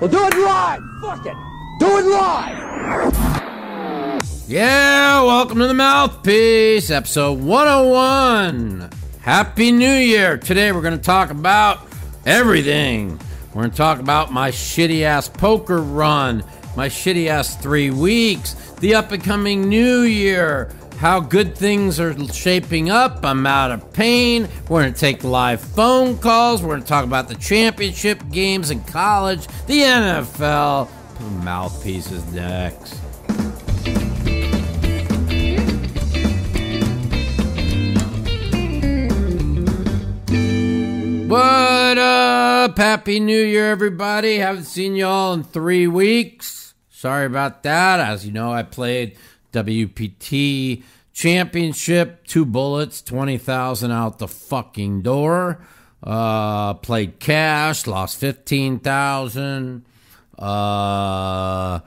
We'll do it live. Fuck it. Do it live. Yeah, welcome to the Mouthpiece, episode 101. Happy New Year. Today we're going to talk about everything. We're going to talk about my shitty ass poker run, my shitty ass three weeks, the up and coming new year, how good things are shaping up. I'm out of pain. We're going to take live phone calls. We're going to talk about the championship games in college, the NFL. Mouthpiece is next. What up? Happy New Year, everybody. Haven't seen y'all in three weeks. Sorry about that. As you know, I played WPT Championship, two bullets, 20,000 out the fucking door. Uh, played cash, lost 15,000. Uh,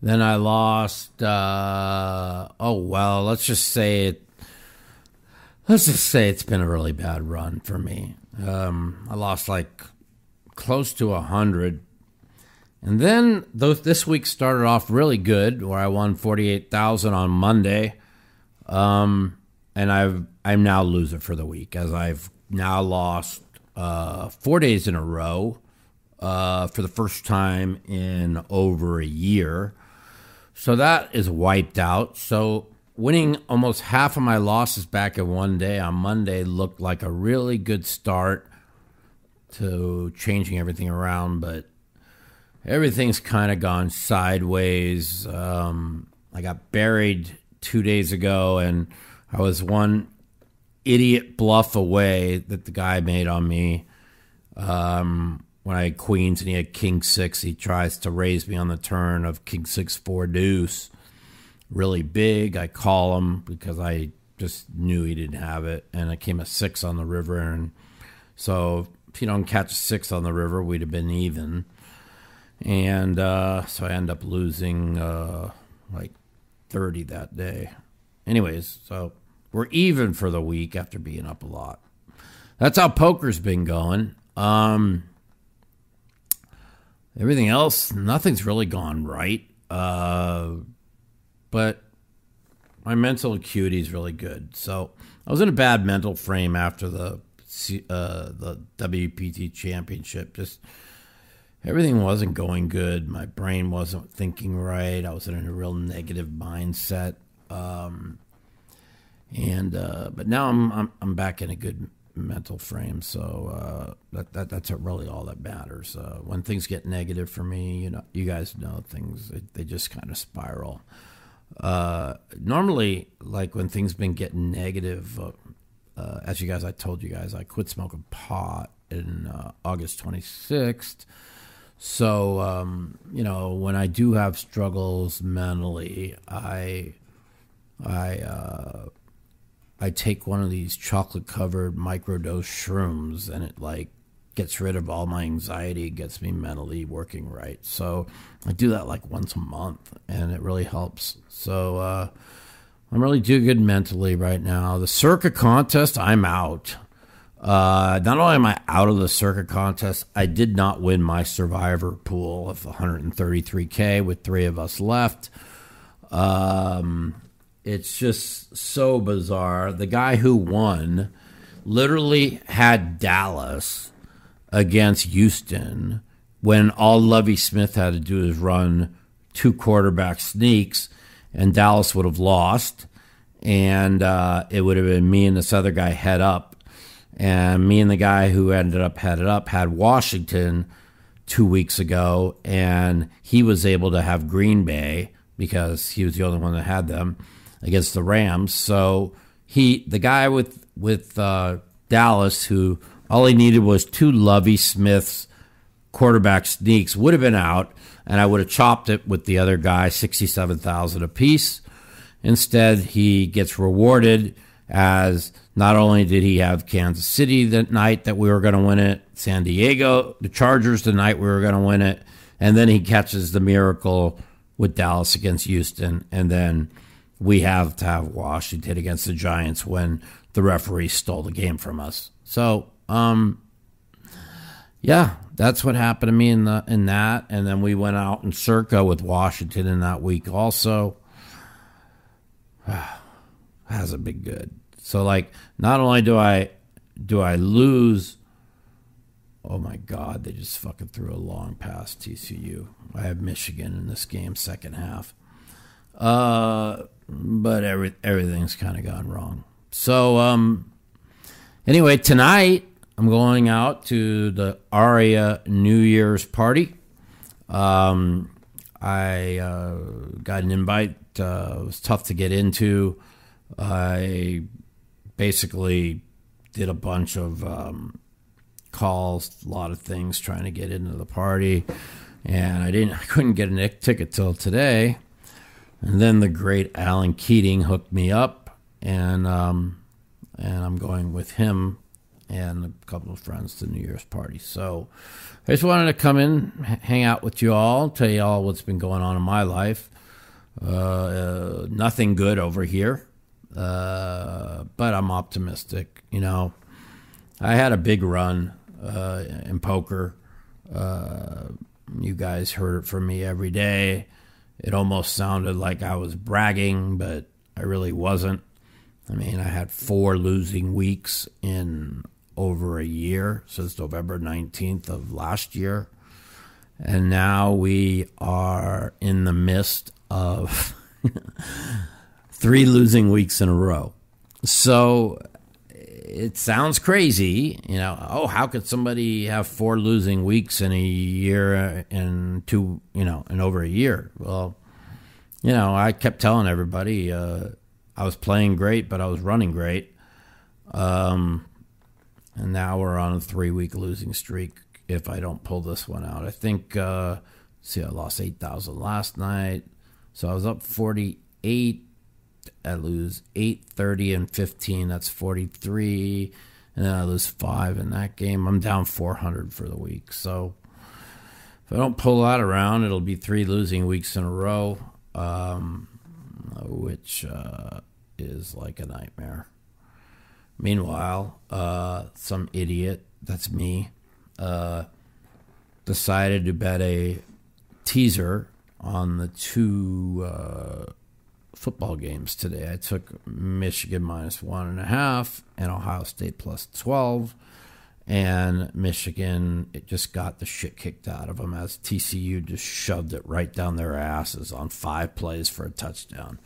then I lost, uh, oh, well, let's just say it. Let's just say it's been a really bad run for me. Um, I lost like close to a hundred, and then those, this week started off really good, where I won forty eight thousand on Monday, um, and I've I'm now loser for the week as I've now lost uh, four days in a row uh, for the first time in over a year. So that is wiped out. So winning almost half of my losses back in one day on Monday looked like a really good start to changing everything around, but everything's kind of gone sideways. Um, I got buried two days ago, and I was one idiot bluff away that the guy made on me. Um, when I had queens and he had king six, he tries to raise me on the turn of king six four deuce really big. I call him because I just knew he didn't have it, and it came a six on the river. And so, if he don't catch a six on the river, we'd have been even. And uh, so I end up losing uh, like 30 that day. Anyways, so we're even for the week after being up a lot. That's how poker's been going. Um, everything else, nothing's really gone right. Uh, but my mental acuity is really good. So I was in a bad mental frame after the uh, the WPT championship. Just everything wasn't going good. My brain wasn't thinking right. I was in a real negative mindset. Um, and uh, but now I'm, I'm I'm back in a good mental frame. So uh, that, that that's really all that matters. Uh, when things get negative for me, you know, you guys know things they, they just kind of spiral uh, normally, like when things been getting negative, uh, uh, as you guys, I told you guys, I quit smoking pot in uh, August 26th. So, um, you know, when I do have struggles mentally, I, I, uh, I take one of these chocolate covered microdose shrooms and it like gets rid of all my anxiety, gets me mentally working right. So I do that like once a month, and it really helps. So uh, I'm really doing good mentally right now. The Circa contest, I'm out. Uh, not only am I out of the Circa contest, I did not win my survivor pool of 133k with three of us left. Um, it's just so bizarre. The guy who won literally had Dallas against Houston when all Lovie Smith had to do is run two quarterback sneaks, and Dallas would have lost, and uh, it would have been me and this other guy head up, and me and the guy who ended up headed up had Washington two weeks ago, and he was able to have Green Bay because he was the only one that had them against the Rams. So he, the guy with with uh, Dallas, who all he needed was two Lovie Smiths quarterback sneaks would have been out, and I would have chopped it with the other guy, sixty-seven thousand apiece. Instead, he gets rewarded as not only did he have Kansas City that night that we were going to win it, San Diego, the Chargers the night we were going to win it, and then he catches the miracle with Dallas against Houston, and then we have to have Washington against the Giants when the referee stole the game from us. So, um, yeah, that's what happened to me in the in that, and then we went out in Circa with Washington in that week also. Hasn't been good. So like, not only do I do I lose. Oh my God! They just fucking threw a long pass TCU. I have Michigan in this game, second half. Uh, but every everything's kind of gone wrong. So um, anyway, tonight I'm going out to the Aria New Year's party. Um, I uh, got an invite. Uh, it was tough to get into. I basically did a bunch of um, calls, a lot of things trying to get into the party, and I didn't. I couldn't get a ticket till today. And then the great Alan Keating hooked me up, and um, and I'm going with him and a couple of friends to New Year's party. So I just wanted to come in, hang out with you all, tell you all what's been going on in my life. Uh, uh, nothing good over here, uh, but I'm optimistic. You know, I had a big run uh, in poker. Uh, you guys heard it from me every day. It almost sounded like I was bragging, but I really wasn't. I mean, I had four losing weeks in over a year since November 19th of last year. And now we are in the midst of three losing weeks in a row. So it sounds crazy, you know. Oh, how could somebody have four losing weeks in a year and two, you know, in over a year? Well, you know, I kept telling everybody uh, I was playing great, but I was running great. Um, and now we're on a three week losing streak. If I don't pull this one out, I think. Uh, see, I lost eight thousand last night, so I was up forty eight I lose 8, 30, and 15. That's 43. And then I lose 5 in that game. I'm down 400 for the week. So if I don't pull that around, it'll be three losing weeks in a row, um, which uh, is like a nightmare. Meanwhile, uh, some idiot, that's me, uh, decided to bet a teaser on the two uh, football games today. I took Michigan minus one and a half and Ohio State plus 12. And Michigan, it just got the shit kicked out of them as TCU just shoved it right down their asses on five plays for a touchdown.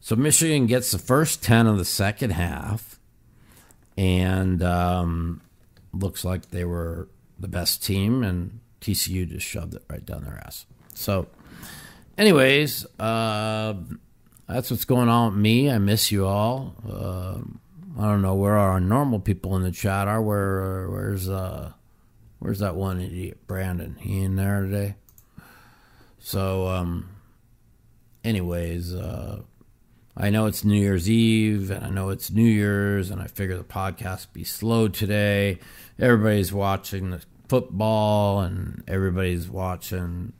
So Michigan gets the first 10 of the second half and um, looks like they were the best team, and TCU just shoved it right down their ass. So, anyways, uh, that's what's going on with me. I miss you all. Uh, I don't know where our normal people in the chat are. Where where's uh where's that one idiot Brandon? He in there today? So um anyways, uh I know it's New Year's Eve and I know it's New Year's and I figure the podcast be slow today. Everybody's watching the football and everybody's watching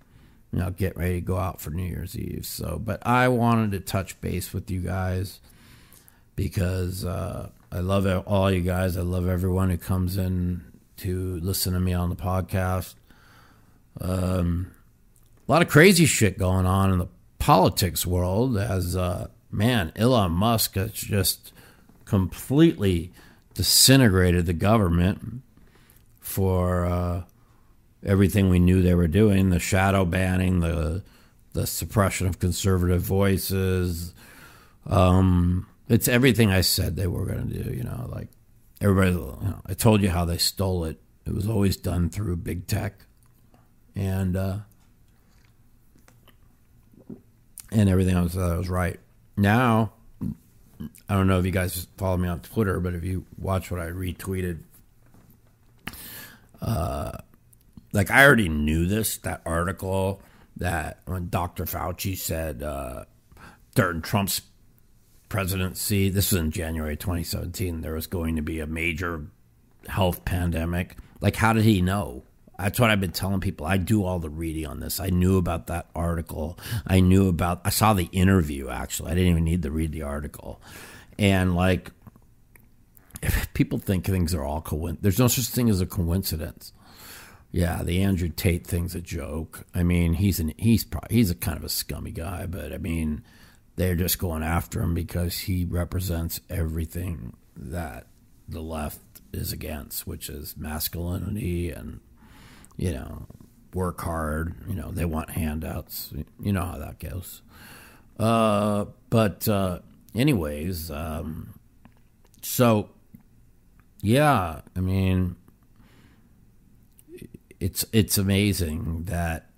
you know, get ready to go out for New Year's Eve. So, but I wanted to touch base with you guys because uh, I love all you guys. I love everyone who comes in to listen to me on the podcast. Um, a lot of crazy shit going on in the politics world as, uh, man, Elon Musk has just completely disintegrated the government for. Uh, everything we knew they were doing the shadow banning, the the suppression of conservative voices. Um, it's everything I said they were going to do. You know, like everybody. You know, I told you how they stole it. It was always done through big tech, and uh, and everything else that I was right. Now, I don't know if you guys follow me on Twitter, but if you watch what I retweeted. Uh, like I already knew this that article that when Dr. Fauci said uh, during Trump's presidency, this was in January 2017, there was going to be a major health pandemic. Like, how did he know? That's what I've been telling people. I do all the reading on this. I knew about that article. I knew about. I saw the interview. Actually, I didn't even need to read the article. And like, if people think things are all coincidence. There's no such thing as a coincidence yeah, the Andrew Tate thing's a joke. I mean, he's an he's probably he's a kind of a scummy guy, but I mean, they're just going after him because he represents everything that the left is against, which is masculinity and you know work hard. You know they want handouts. You know how that goes. Uh, but uh, anyways, um, so yeah, I mean, it's it's amazing that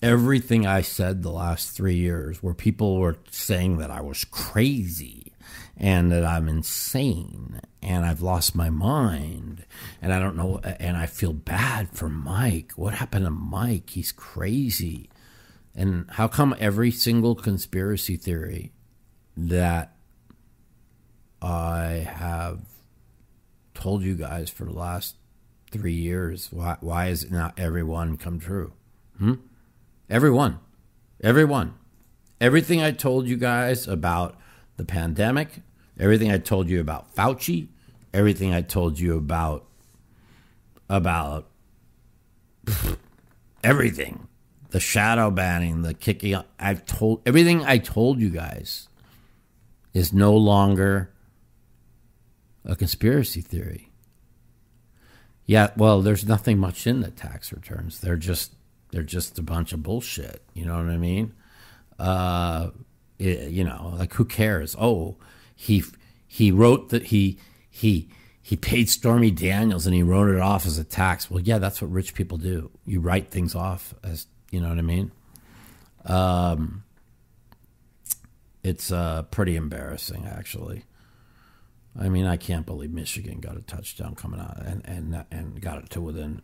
everything I said the last three years, where people were saying that I was crazy and that I'm insane and I've lost my mind and I don't know, and I feel bad for Mike. What happened to Mike? He's crazy. And how come every single conspiracy theory that I have told you guys for the last three years, why, why is not every one come true? Hmm? Every one. Every one. Everything I told you guys about the pandemic, everything I told you about Fauci, everything I told you about about everything the shadow banning, the kicking. I've told everything I told you guys is no longer a conspiracy theory. Yeah, well, there's nothing much in the tax returns. They're just they're just a bunch of bullshit. You know what I mean? Uh, it, you know, like who cares? Oh, he he wrote that he he he paid Stormy Daniels and he wrote it off as a tax. Well, yeah, that's what rich people do. You write things off as you know what I mean? Um, it's uh, pretty embarrassing, actually. I mean, I can't believe Michigan got a touchdown coming out and and and got it to within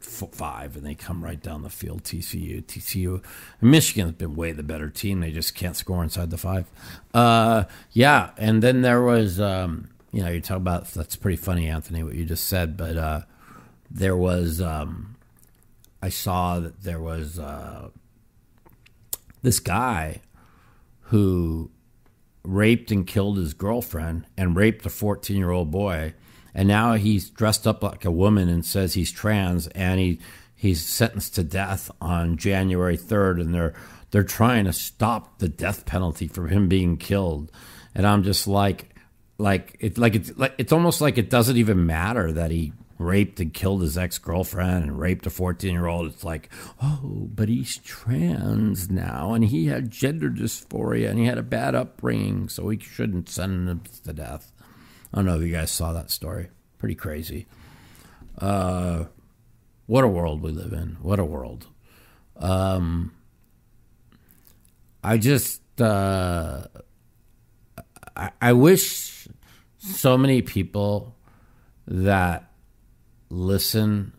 five, and they come right down the field. TCU, TCU, Michigan's been way the better team. They just can't score inside the five. Uh, yeah, and then there was, um, you know, you talk about that's pretty funny, Anthony, what you just said, but uh, there was. Um, I saw that there was uh, this guy who raped and killed his girlfriend and raped a 14 year old boy. And now he's dressed up like a woman and says he's trans and he he's sentenced to death on January 3rd and they're they're trying to stop the death penalty from him being killed. And I'm just like like it like it's like it's almost like it doesn't even matter that he raped and killed his ex girlfriend and raped a 14 year old. It's like, oh, but he's trans now and he had gender dysphoria and he had a bad upbringing, so we shouldn't send him to death. I don't know if you guys saw that story. Pretty crazy. Uh, what a world we live in. What a world. Um, I just, uh, I, I wish so many people that listen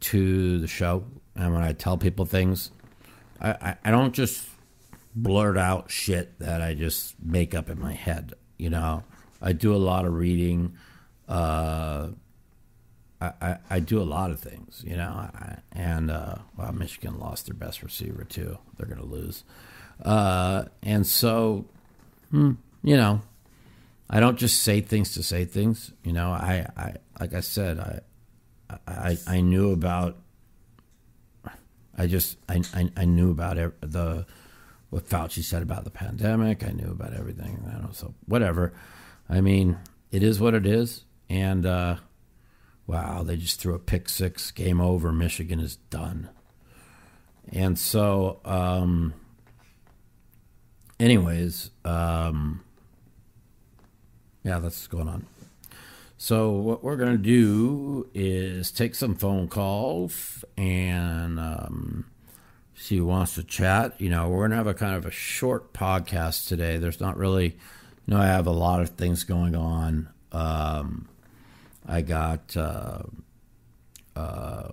to the show and when I tell people things, I, I, I, don't just blurt out shit that I just make up in my head. You know, I do a lot of reading. Uh, I, I, I, do a lot of things, you know, I, and uh, well, Michigan lost their best receiver too. They're going to lose, uh, and so, hmm, you know, I don't just say things to say things. You know, I, I like I said, I I, I knew about. I just I, I, I knew about the what Fauci said about the pandemic. I knew about everything. I don't know, so whatever. I mean, it is what it is. And uh, wow, they just threw a pick six. Game over. Michigan is done. And so, um, anyways, um, yeah, that's going on. So what we're going to do is take some phone calls and um, see who wants to chat. You know, we're going to have a kind of a short podcast today. There's not really, you know, I have a lot of things going on. Um, I got, uh, uh,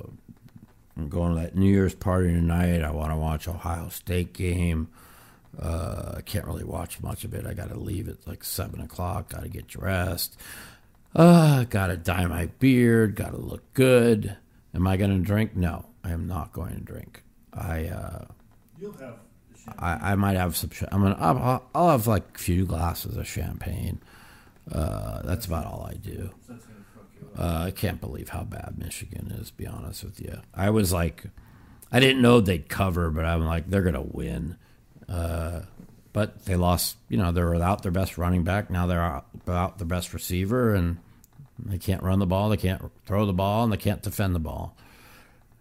I'm going to that New Year's party tonight. I want to watch Ohio State game. Uh, I can't really watch much of it. I got to leave at like seven o'clock. Got to get dressed. Uh, gotta dye my beard, gotta look good. Am I gonna drink? No, I am not going to drink. I uh, You'll have I, I might have some. I'm gonna. I'll, I'll have like a few glasses of champagne. Uh, that's about all I do. That's gonna fuck Uh, I can't believe how bad Michigan is. To be honest with you, I was like, I didn't know they'd cover, but I'm like, they're gonna win. Uh, but they lost. You know, they're without their best running back. Now they're without their best receiver, and they can't run the ball. They can't throw the ball, and they can't defend the ball.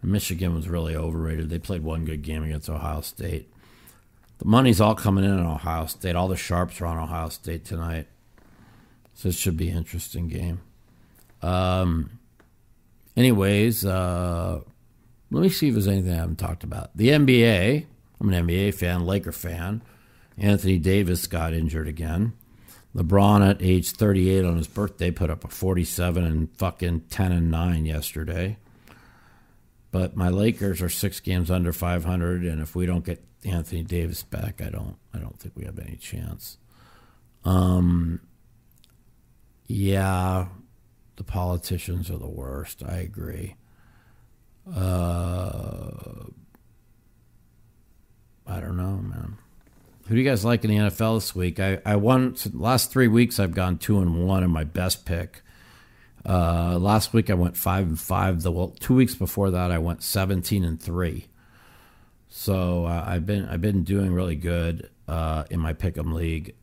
Michigan was really overrated. They played one good game against Ohio State. The money's all coming in on Ohio State. All the sharps are on Ohio State tonight. So it should be an interesting game. Um, anyways, uh, let me see if there's anything I haven't talked about. The NBA, I'm an NBA fan, Laker fan. Anthony Davis got injured again. LeBron at age 38 on his birthday put up a 47 and fucking 10 and 9 yesterday. But my Lakers are six games under 500, and if we don't get Anthony Davis back, I don't, I don't think we have any chance. Um, yeah, the politicians are the worst. I agree. Uh, I don't know, man. Who do you guys like in the NFL this week? I, I won last three weeks. I've gone two and one in my best pick. Uh, last week I went five and five. The well, two weeks before that I went seventeen and three. So uh, I've been I've been doing really good uh, in my pick'em league.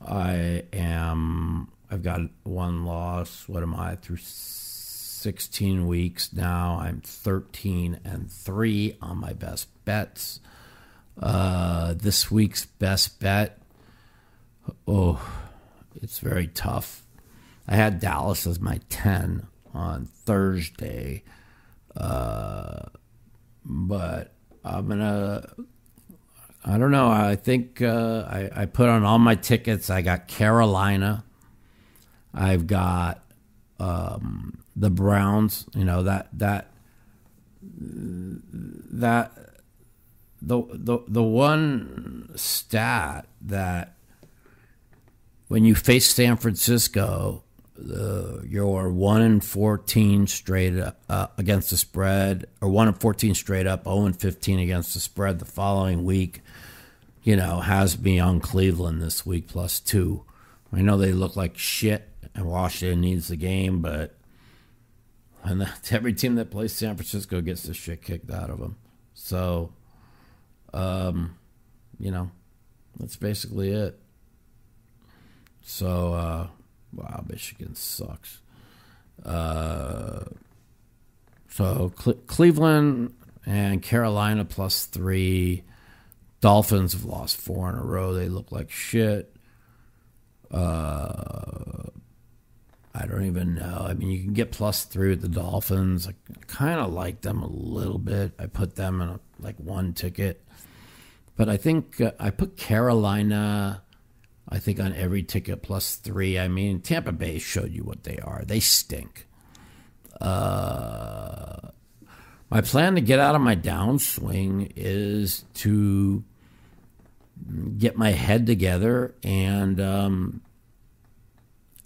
I am I've got one loss. What am I through sixteen weeks now? I'm thirteen and three on my best bets. Uh, this week's best bet. Oh, it's very tough I had Dallas as my 10 on Thursday. Uh, but I'm going to, I don't know. I think uh, I, I put on all my tickets. I got Carolina. I've got um, the Browns. You know, that, that, that, the, the, the one stat that when you face San Francisco, uh, you're one and fourteen straight up, uh, against the spread, or one and fourteen straight up, zero and fifteen against the spread. The following week, you know, has me on Cleveland this week plus two. I know they look like shit, and Washington needs the game, but and every team that plays San Francisco gets the shit kicked out of them. So, um, you know, that's basically it. So. Uh, Wow, Michigan sucks. Uh, so Cleveland and Carolina plus three. Dolphins have lost four in a row. They look like shit. Uh, I don't even know. I mean, you can get plus three with the Dolphins. I kind of like them a little bit. I put them in a, like one ticket, but I think uh, I put Carolina I think on every ticket plus three. I mean, Tampa Bay showed you what they are. They stink. Uh, my plan to get out of my downswing is to get my head together and um,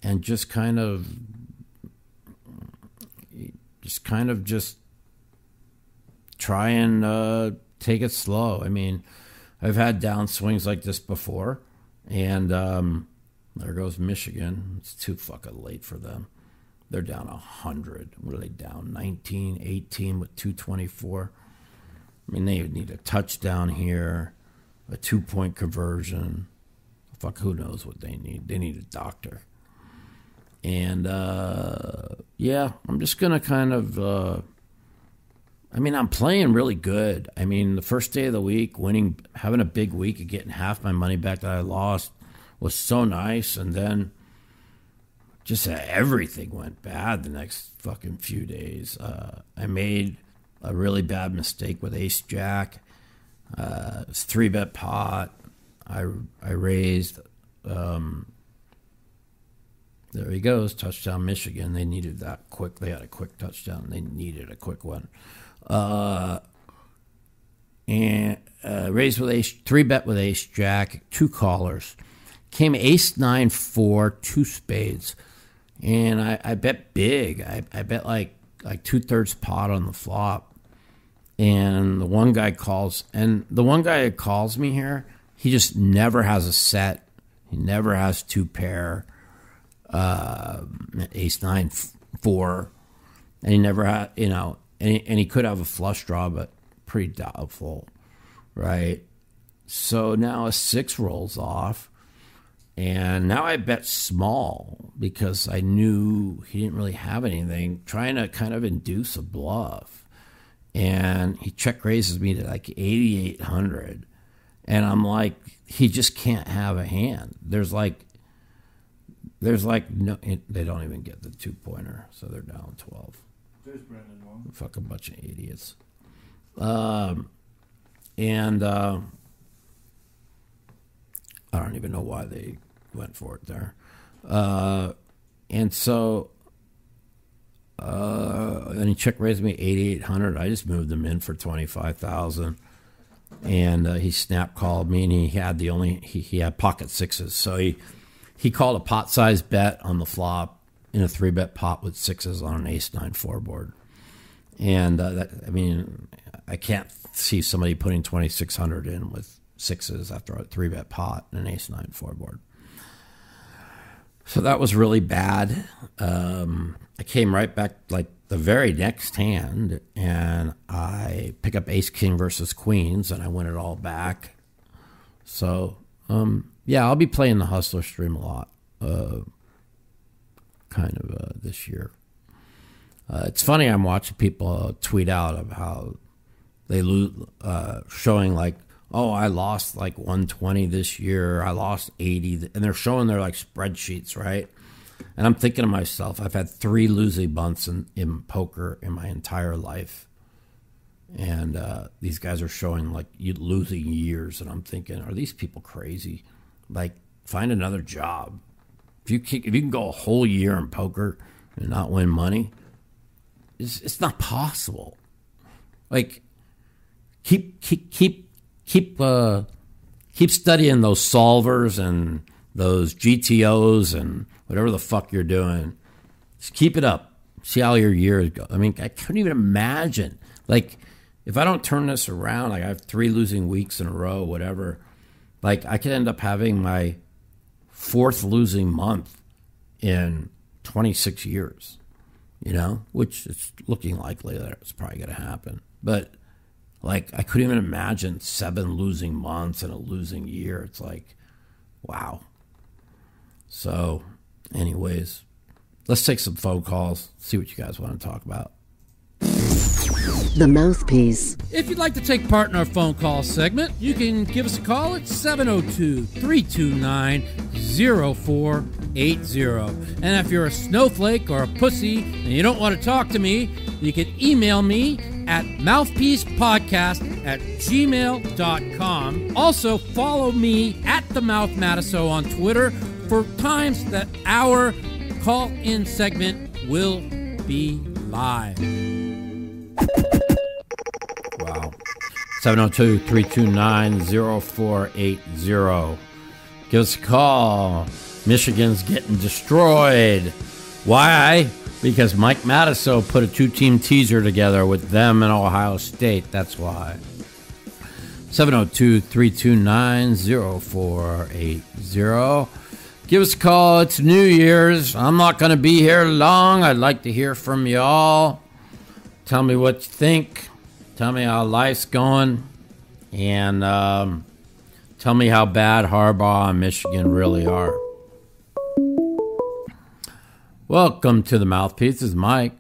and just kind of just kind of just try and uh, take it slow. I mean, I've had downswings like this before. And um, there goes Michigan. It's too fucking late for them. They're down 100. What are they down? 19, 18 with 224. I mean, they need a touchdown here, a two point conversion. Fuck, who knows what they need? They need a doctor. And uh, yeah, I'm just going to kind of. Uh, I mean, I'm playing really good. I mean, the first day of the week, winning, having a big week and getting half my money back that I lost was so nice. And then just everything went bad the next fucking few days. Uh, I made a really bad mistake with Ace Jack. Uh, it's three bet pot. I I raised. Um, there he goes, touchdown Michigan. They needed that quick. They had a quick touchdown. They needed a quick one. Uh, and uh, raised with ace, three bet with ace jack, two callers. Came ace nine four, two spades, and I, I bet big. I, I bet like like two thirds pot on the flop. And the one guy calls, and the one guy that calls me here, he just never has a set. He never has two pair. Uh, ace nine four, and he never had, you know, and he, and he could have a flush draw, but pretty doubtful, right? So now a six rolls off, and now I bet small because I knew he didn't really have anything, trying to kind of induce a bluff. And he check raises me to like 8,800. And I'm like, he just can't have a hand. There's like, there's like no, they don't even get the two pointer, so they're down 12. There's Wong. Fuck a bunch of idiots. Um, and uh, I don't even know why they went for it there. Uh, and so, uh, and he check raised me eighty eight hundred. I just moved him in for twenty five thousand, and uh, he snap called me, and he had the only he, he had pocket sixes, so he he called a pot size bet on the flop in a three bet pot with sixes on an ace nine four board, and uh, that, I mean I can't see somebody putting twenty six hundred in with sixes after a three bet pot and an ace nine four board. So that was really bad. Um, I came right back like the very next hand, and I pick up Ace King versus Queens, and I win it all back. So um, yeah, I'll be playing the Hustler stream a lot, uh, kind of uh, this year. Uh, it's funny I'm watching people tweet out of how they lose, uh, showing like oh, I lost like 120 this year. I lost 80. And they're showing their like spreadsheets, right? And I'm thinking to myself, I've had three losing months in, in poker in my entire life. And uh, these guys are showing like losing years. And I'm thinking, are these people crazy? Like, find another job. If you, can, if you can go a whole year in poker and not win money, it's, it's not possible. Like, keep, keep, keep keep uh, keep studying those solvers and those GTOs and whatever the fuck you're doing. Just keep it up. See how your years go. I mean, I couldn't even imagine. Like, if I don't turn this around, like I have three losing weeks in a row, whatever, like I could end up having my fourth losing month in 26 years, you know, which is looking likely that it's probably going to happen. But like I couldn't even imagine seven losing months and a losing year. It's like, wow. So, anyways, let's take some phone calls, see what you guys want to talk about. The Mouthpiece. If you'd like to take part in our phone call segment, you can give us a call at 702 329 0480. And if you're a snowflake or a pussy and you don't want to talk to me, you can email me at mouthpiecepodcast at gmail.com. Also, follow me at the Mouth Matusow on Twitter for times that our call in segment will be live. Wow. 702 329 0480. Give us a call. Michigan's getting destroyed. Why? Because Mike Matusow put a two team teaser together with them and Ohio State. That's why. 702 329 0480. Give us a call. It's New Year's. I'm not going to be here long. I'd like to hear from y'all. Tell me what you think. Tell me how life's going. And um, tell me how bad Harbaugh and Michigan really are. Welcome to the Mouthpiece. This is Mike.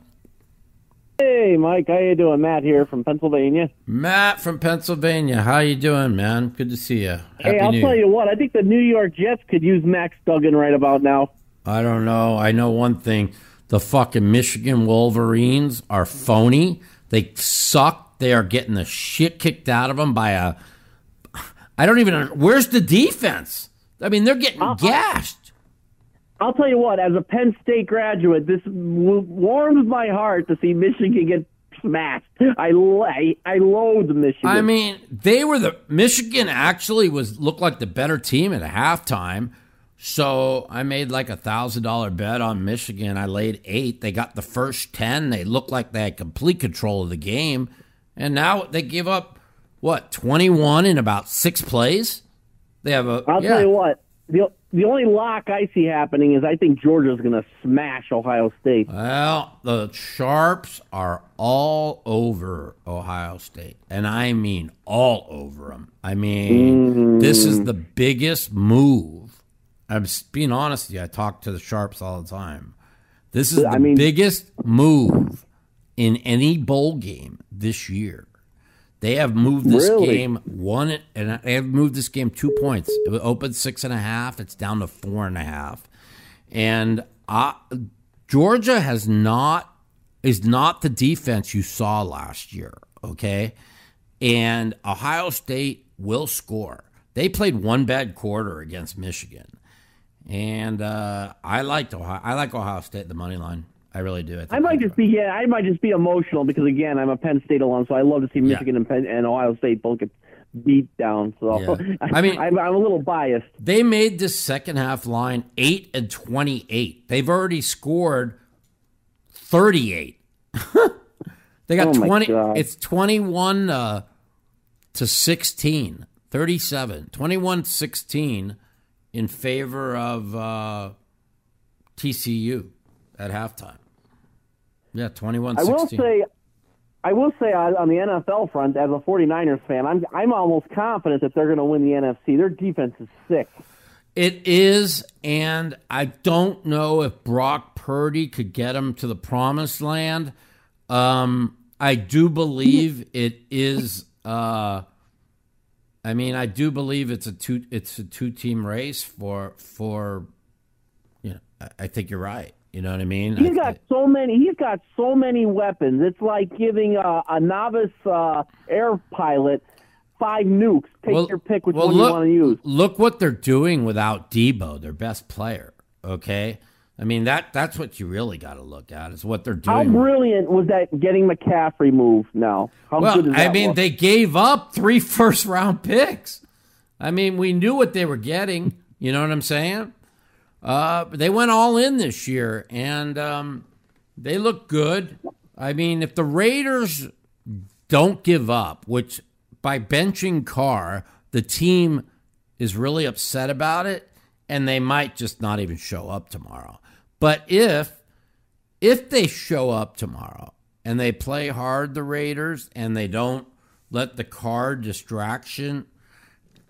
Hey, Mike. How you doing? Matt here from Pennsylvania. Matt from Pennsylvania. How you doing, man? Good to see you. Happy hey, I'll New tell you what. I think the New York Jets could use Max Duggan right about now. I don't know. I know one thing. The fucking Michigan Wolverines are phony. They suck. They are getting the shit kicked out of them by a. I don't even. Where's the defense? I mean, they're getting uh, gashed. I'll tell you what, as a Penn State graduate, this warms my heart to see Michigan get smashed. I, I, I loathe Michigan. I mean, they were the Michigan actually was looked like the better team at halftime. So I made like a thousand dollar bet on Michigan. I laid eight. They got the first ten. They looked like they had complete control of the game, and now they give up what twenty one in about six plays. They have a. I'll yeah. tell you what the the only lock I see happening is I think Georgia's going to smash Ohio State. Well, the Sharps are all over Ohio State, and I mean all over them. I mean, this is mm. the biggest move. I'm being honest with you. I talk to the Sharps all the time. This is the I mean- biggest move in any bowl game this year. They have moved this Really? game one, and they have moved this game two points. It opened six and a half. It's down to four and a half, and uh, Georgia has not is not the defense you saw last year. Okay, and Ohio State will score. They played one bad quarter against Michigan, and uh, I liked Ohio. I like Ohio State the money line. I really do. think I might just be yeah, I might just be emotional because again, I'm a Penn State alum, so I love to see Michigan and, Penn, and Ohio State both get beat down. So Yeah. I mean- I'm, I'm a little biased. They made this second half line 8 and 28. They've already scored 38. they got Oh 20 God. it's 21 uh, to 16. 37. 21-16 in favor of uh, TCU at halftime. Yeah, 21-16. I will say, I will say on the NFL front, as a 49ers fan, I'm I'm almost confident that they're going to win the NFC. Their defense is sick. It is, and I don't know if Brock Purdy could get him to the promised land. Um, I do believe it is. Uh, I mean, I do believe it's a two. It's a two team race for for. You know, I think you're right. You know what I mean? He's got so many. He's got so many weapons. It's like giving a, a novice uh, air pilot five nukes. Take your pick which well, one look, you want to use. Look what they're doing without Deebo, their best player. Okay, I mean that that's what you really got to look at is what they're doing. How brilliant was that getting McCaffrey move? Now, how Well? I mean, look? they gave up three first round picks. I mean, we knew what they were getting. You know what I'm saying? Uh, they went all in this year, and um, they look good. I mean, if the Raiders don't give up, which by benching Carr, the team is really upset about it, and they might just not even show up tomorrow. But if if they show up tomorrow and they play hard, the Raiders, and they don't let the Carr distraction,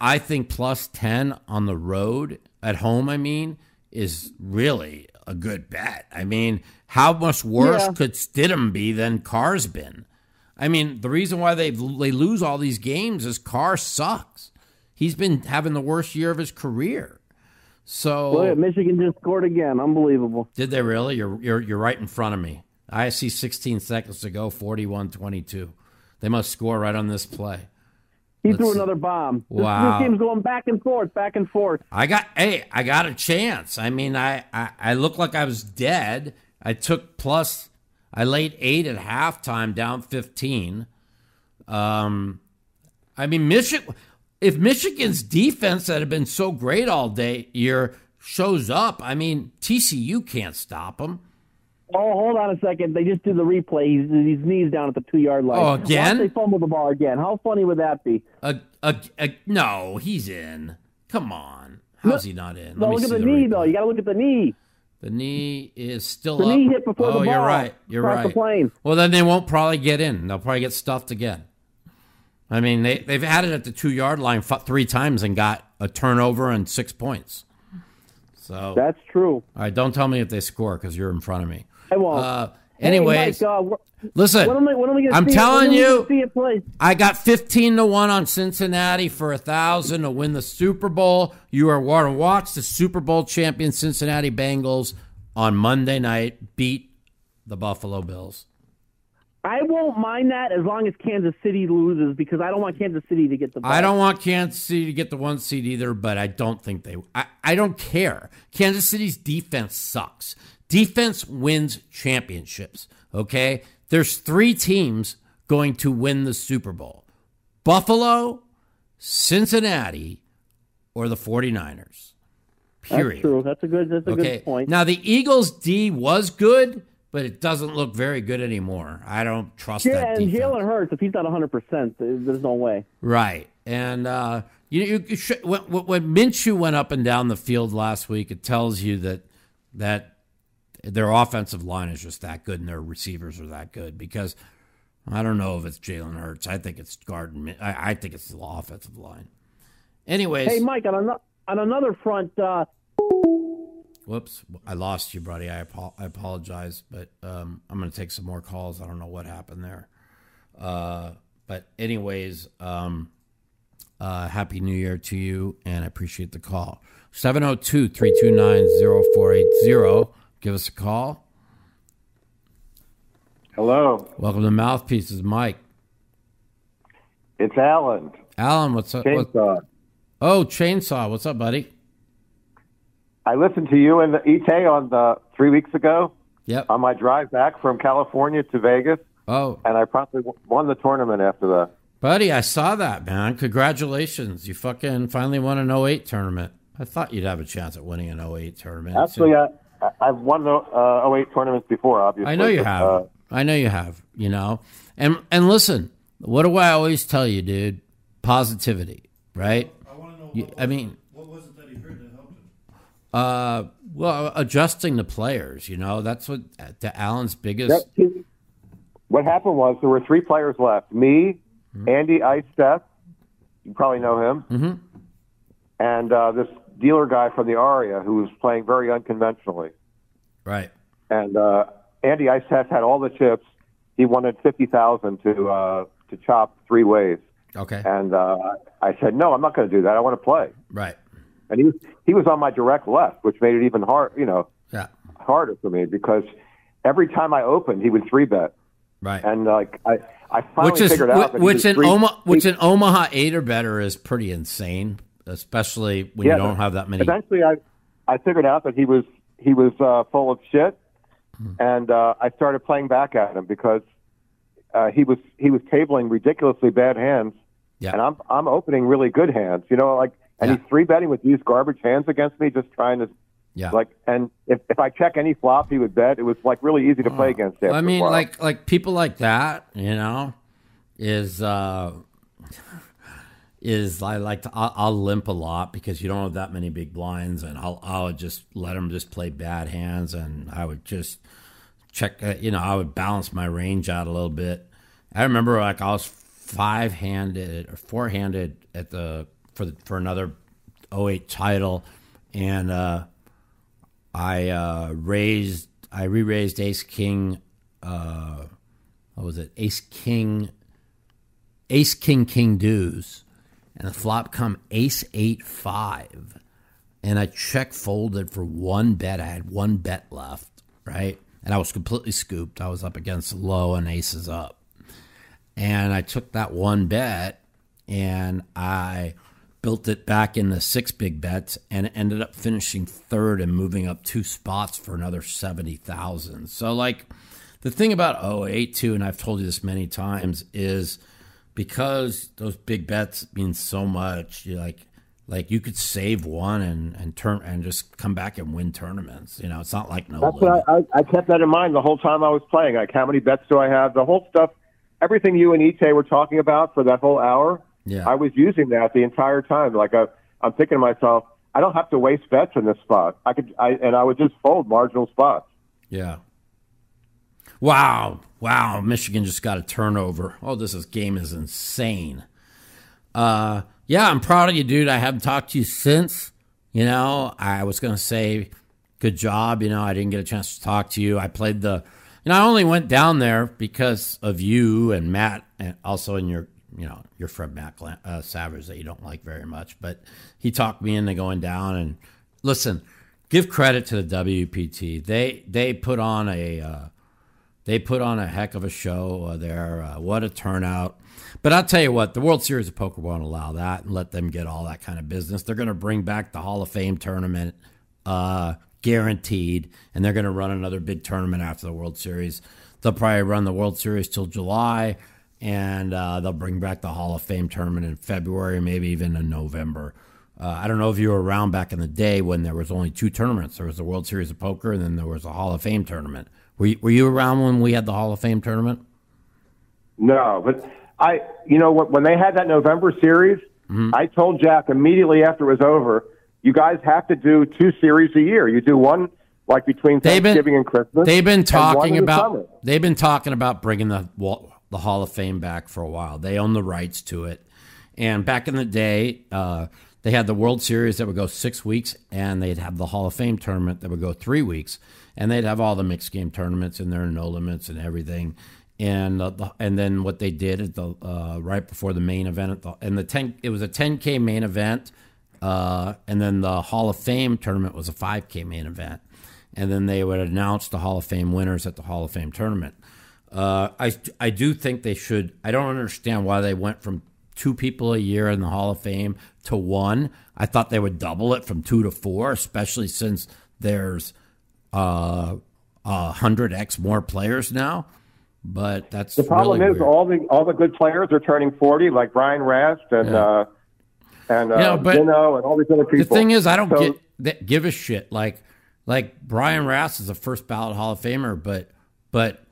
I think plus 10 on the road, at home, I mean, is really a good bet. I mean, how much worse Yeah. could Stidham be than Carr's been? I mean, the reason why they they lose all these games is Carr sucks. He's been having the worst year of his career. So Michigan just scored again. Unbelievable. did they really? You're you're you're right in front of me. I see 16 seconds to go, 41-22. They must score right on this play. He Let's threw another bomb. This, Wow. this game's going back and forth, back and forth. I got hey, I got a chance. I mean, I I, I looked like I was dead. I took plus. I laid eight at halftime, down 15. Um, I mean, Michigan. If Michigan's defense that had been so great all day year shows up, I mean, TCU can't stop them. Oh, hold on a second. They just did the replay. He's his knees down at the two yard line. Oh, again? Watch they fumble the ball again. How funny would that be? A, a, a, no, he's in. Come on. How's he not in? No, me look at see the knee replay. though. You got to look at the knee. The knee is still The up. knee hit before oh, the you're right. You're across the plane. Well, then they won't probably get in. They'll probably get stuffed again. I mean, they they've had it at the two yard line f- three times and got a turnover and six points. So, That's true. all right, don't tell me if they score because you're in front of me. I won't. Uh, Hey, Mike, uh, listen. when am I, when am I gonna I'm telling you- play? I got 15 to 1 on Cincinnati for a 1000 to win the Super Bowl. You are to watch the Super Bowl champion Cincinnati Bengals on Monday night beat the Buffalo Bills. I won't mind that as long as Kansas City loses because I don't want Kansas City to get the. Ball. I don't want Kansas City to get the one seed either, but I don't think they I, I don't care. Kansas City's defense sucks. Defense wins championships, okay? There's 3 teams going to win the Super Bowl. Buffalo, Cincinnati, or the 49ers. Period. That's true. That's a good. That's a Okay. good point. Now the Eagles D was good, but it doesn't look very good anymore. I don't trust yeah, that and defense. Jalen Hurts, if he's not 100, percent there's no way. Right. And uh, You, you, you should, when, when Minshew went up and down the field last week, it tells you that that their offensive line is just that good and their receivers are that good because I don't know if it's Jalen Hurts. I think it's Garden. I, I think it's the offensive line. Anyways, Hey, Mike, on, ano- on another front, uh, whoops, I lost you, buddy. I, apo- I apologize, but um, I'm going to take some more calls. I don't know what happened there. Uh, but anyways, um, uh, happy New Year to you, and I appreciate the call. 702 329 0480. Give us a call. Hello, Welcome to Mouthpieces, Mike. it's Alan. Alan, what's up? What, Chainsaw. oh, Chainsaw. What's up, buddy? I listened to you and the Ike on the three weeks ago Yep. on my drive back from California to Vegas, Oh, and I promptly won the tournament after that. buddy, I saw that, man. Congratulations. You fucking finally won an 08 tournament. I thought you'd have a chance at winning an 08 tournament. Actually, I- I've won the uh, 08 tournaments before, obviously. I know you but, have. uh, I know you have. You know, and and listen, what do I always tell you, dude? Positivity, right? I want to know. You, I mean, What was it that he heard that helped him? uh, well, adjusting the players. You know, that's what to Allen's biggest. that- what happened was there were three players left me, Mm-hmm. Andy Ice Seth, you probably know him, Mm-hmm. and uh, this dealer guy from the Aria who was playing very unconventionally. Right. and uh, Andy Ice had all the chips. He wanted fifty thousand to uh, to chop three ways, Okay. and uh, I said, "No, I'm not going to do that. I want to play." Right. And he was he was on my direct left, which made it even hard, you know, Yeah. harder for me because every time I opened, he would three bet, Right. and like I I finally which is figured out which was in Omaha, which in Omaha eight or better is pretty insane, especially when yeah, you don't have that many. Eventually, I I figured out that he was he was uh, full of shit, Hmm. and uh, I started playing back at him because uh, he was he was tabling ridiculously bad hands, Yeah. and I'm I'm opening really good hands. You know, like and Yeah. he's three betting with these garbage hands against me, just trying to Yeah. like. And if if I check any flop, he would bet. It was like really easy to play against. him. I mean, like like people like that, you know, is uh is I like to I'll, I'll limp a lot because you don't have that many big blinds, and I'll I'll just let them just play bad hands, and I would just check, uh, you know, I would balance my range out a little bit. I remember like I was five handed or four handed at the for the, for another 08 title, and uh, I uh, raised, I re-raised Ace King. Uh, what was it? Ace King, Ace King King Deuce, and the flop come Ace Eight Five, and I check folded for one bet. I had one bet left, right, and I was completely scooped. I was up against low and aces up, and I took that one bet, and I built it back into six big bets and ended up finishing third and moving up two spots for another 70,000. So like the thing about 08 too and I've told you this many times is because those big bets mean so much, you like like you could save one and and turn and just come back and win tournaments. You know, it's not like no That's limit. what I, I, I kept that in mind the whole time I was playing. Like, how many bets do I have? The whole stuff, everything you and Ike were talking about for that whole hour. Yeah. I was using that the entire time. Like, I, I'm thinking to myself, I don't have to waste bets in this spot. I could, I, and I would just fold marginal spots. Yeah. Wow. Wow. Michigan just got a turnover. Oh, this is, game is insane. Uh, yeah, I'm proud of you, dude. I haven't talked to you since. You know, I was going to say, good job. You know, I didn't get a chance to talk to you. I played the, you know, I only went down there because of you and Matt, and also in your, you know, your friend Matt uh, Savage that you don't like very much. But he talked me into going down. And listen, give credit to the WPT. They they put on a uh, they put on a heck of a show uh, there. Uh, what a turnout! But I'll tell you what, the World Series of Poker won't allow that and let them get all that kind of business. They're going to bring back the Hall of Fame tournament, uh, guaranteed, and they're going to run another big tournament after the World Series. They'll probably run the World Series till July, and uh, they'll bring back the Hall of Fame tournament in February, maybe even in November. Uh, I don't know if you were around back in the day when there was only two tournaments. There was the World Series of Poker, and then there was the Hall of Fame tournament. Were you, were you around when we had the Hall of Fame tournament? No, but I, you know, when when they had that November series, I told Jack immediately after it was over, you guys have to do two series a year. You do one like between They've been- Thanksgiving and Christmas. They've been talking in the about they've been talking about bringing the the Hall of Fame back for a while. They own the rights to it, and back in the day, uh, they had the World Series that would go six weeks, and they'd have the Hall of Fame tournament that would go three weeks, and they'd have all the mixed game tournaments in there, no limits and everything. And uh, the, and then what they did at the uh, right before the main event, the, and the ten it was a 10k main event, uh, and then the Hall of Fame tournament was a 5k main event and then they would announce the Hall of Fame winners at the Hall of Fame tournament. Uh, I I do think they should. I don't understand why they went from two people a year in the Hall of Fame to one. I thought they would double it from two to four, especially since there's uh, a hundred x more players now. But that's The problem really is weird. all the all the good players are turning forty, like Brian Rast and Yeah. uh, and uh, but Dino and all these other people. The thing is, I don't So- get that, give a shit. Like, like Brian Rast is a first ballot Hall of Famer, but but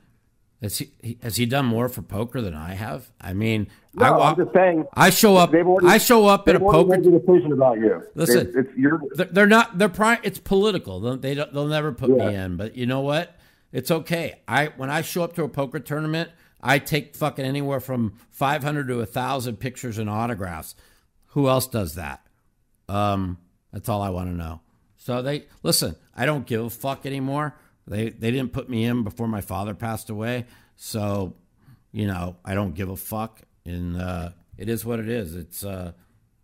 has he has he done more for poker than I have? I mean, No, I I'm just saying. I show up. Already- I show up at a poker. decision about you. Listen, It's- it's, you're They're- not. They're pri- It's political. They'll, they don't, they'll never put me in. But you know what? It's okay. I when I show up to a poker tournament, I take fucking anywhere from five hundred to thousand pictures and autographs. Who else does that? Um, that's all I want to know. So they listen. I don't give a fuck anymore. They they didn't put me in before my father passed away. So, you know, I don't give a fuck. And uh, it is what it is. It's uh,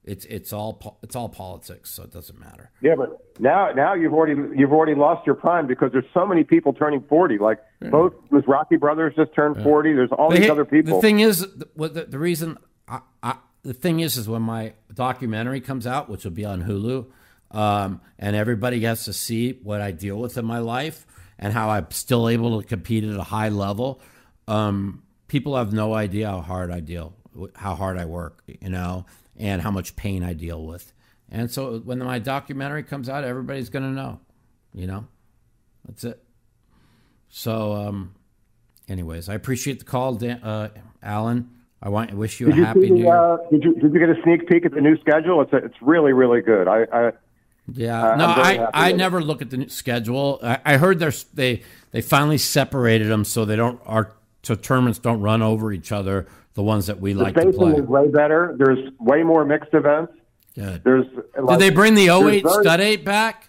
it's it's all po- it's all politics. So it doesn't matter. yeah, but now now you've already you've already lost your prime because there's so many people turning forty. Like both those Rocky brothers just turned forty. There's all The these other people. The thing is, the, what the, the reason I, I, the thing is, is when my documentary comes out, which will be on Hulu, um, and everybody gets to see what I deal with in my life and how I'm still able to compete at a high level. Um, people have no idea how hard I deal, how hard I work, you know, and how much pain I deal with. And so when my documentary comes out, everybody's going to know, you know. That's it. So, um, anyways, I appreciate the call, Dan, uh, Alan. I want wish you a you happy see new year. uh, did you did you get a sneak peek at the new schedule? It's a, it's really really good. I, I yeah, uh, no, I, I never look at the schedule. I, I heard they they finally separated them so they don't our so tournaments don't run over each other. The ones that we the like to play. is way better. There's way more mixed events. Good. There's Did they bring the there's 08 very- stud eight back?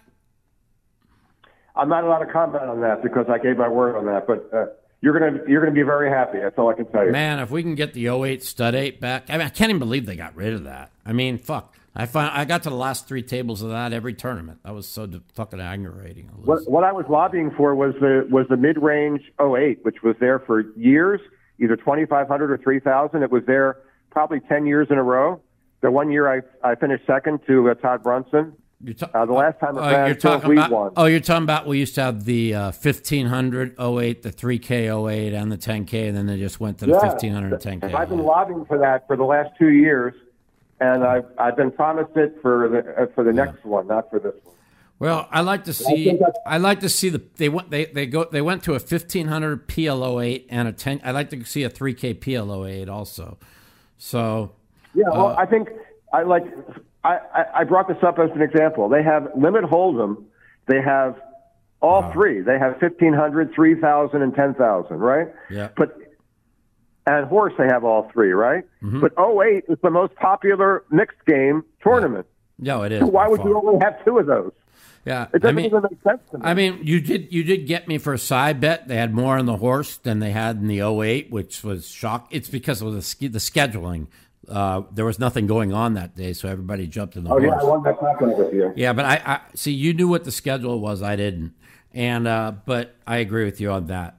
I'm not allowed to comment on that because I gave my word on that. But uh, you're gonna you're gonna be very happy. That's all I can tell you. Man, if we can get the 08 stud eight back, I mean, I can't even believe they got rid of that. I mean, fuck. I find I got to the last three tables of that every tournament. That was so fucking aggravating. What, what I was lobbying for was the was the mid range 08, which was there for years, either 2,500 or 3,000. It was there probably 10 years in a row. The one year I I finished second to uh, Todd Brunson. You're ta- Uh, the last time Oh, you're talking about. won. Oh, you're talking about. We used to have the uh, 1500 08, the 3K 08, and the 10K, and then they just went to the Yeah. 1500 10K. I've been lobbying for that for the last two years, and I've I've been promised it for the uh, for the next one, not for this one. Well, I like to see. that's- I like to see the they went they they go they went to a 1500 PLO eight and a 10. I like to see a 3K PLO eight also. So Yeah, Uh, I think I like. I, I, I brought this up as an example. They have limit hold'em. They have all Uh-huh. three. They have 1500, 3000, and 10,000, right? Yeah. But and horse, they have all three, right? Mm-hmm. But 08 is the most popular mixed game tournament. no, it is. Why by would you only have two of those? Yeah, It I doesn't mean, even make sense to me. I mean, you did you did get me for a side bet. They had more on the horse than they had in the 08, which was shock. It's because of the the scheduling. Uh, there was nothing going on that day, so everybody jumped in the oh horse. yeah, I won that confidence with you. Yeah, but I, I see you knew what the schedule was. I didn't, and uh, but I agree with you on that.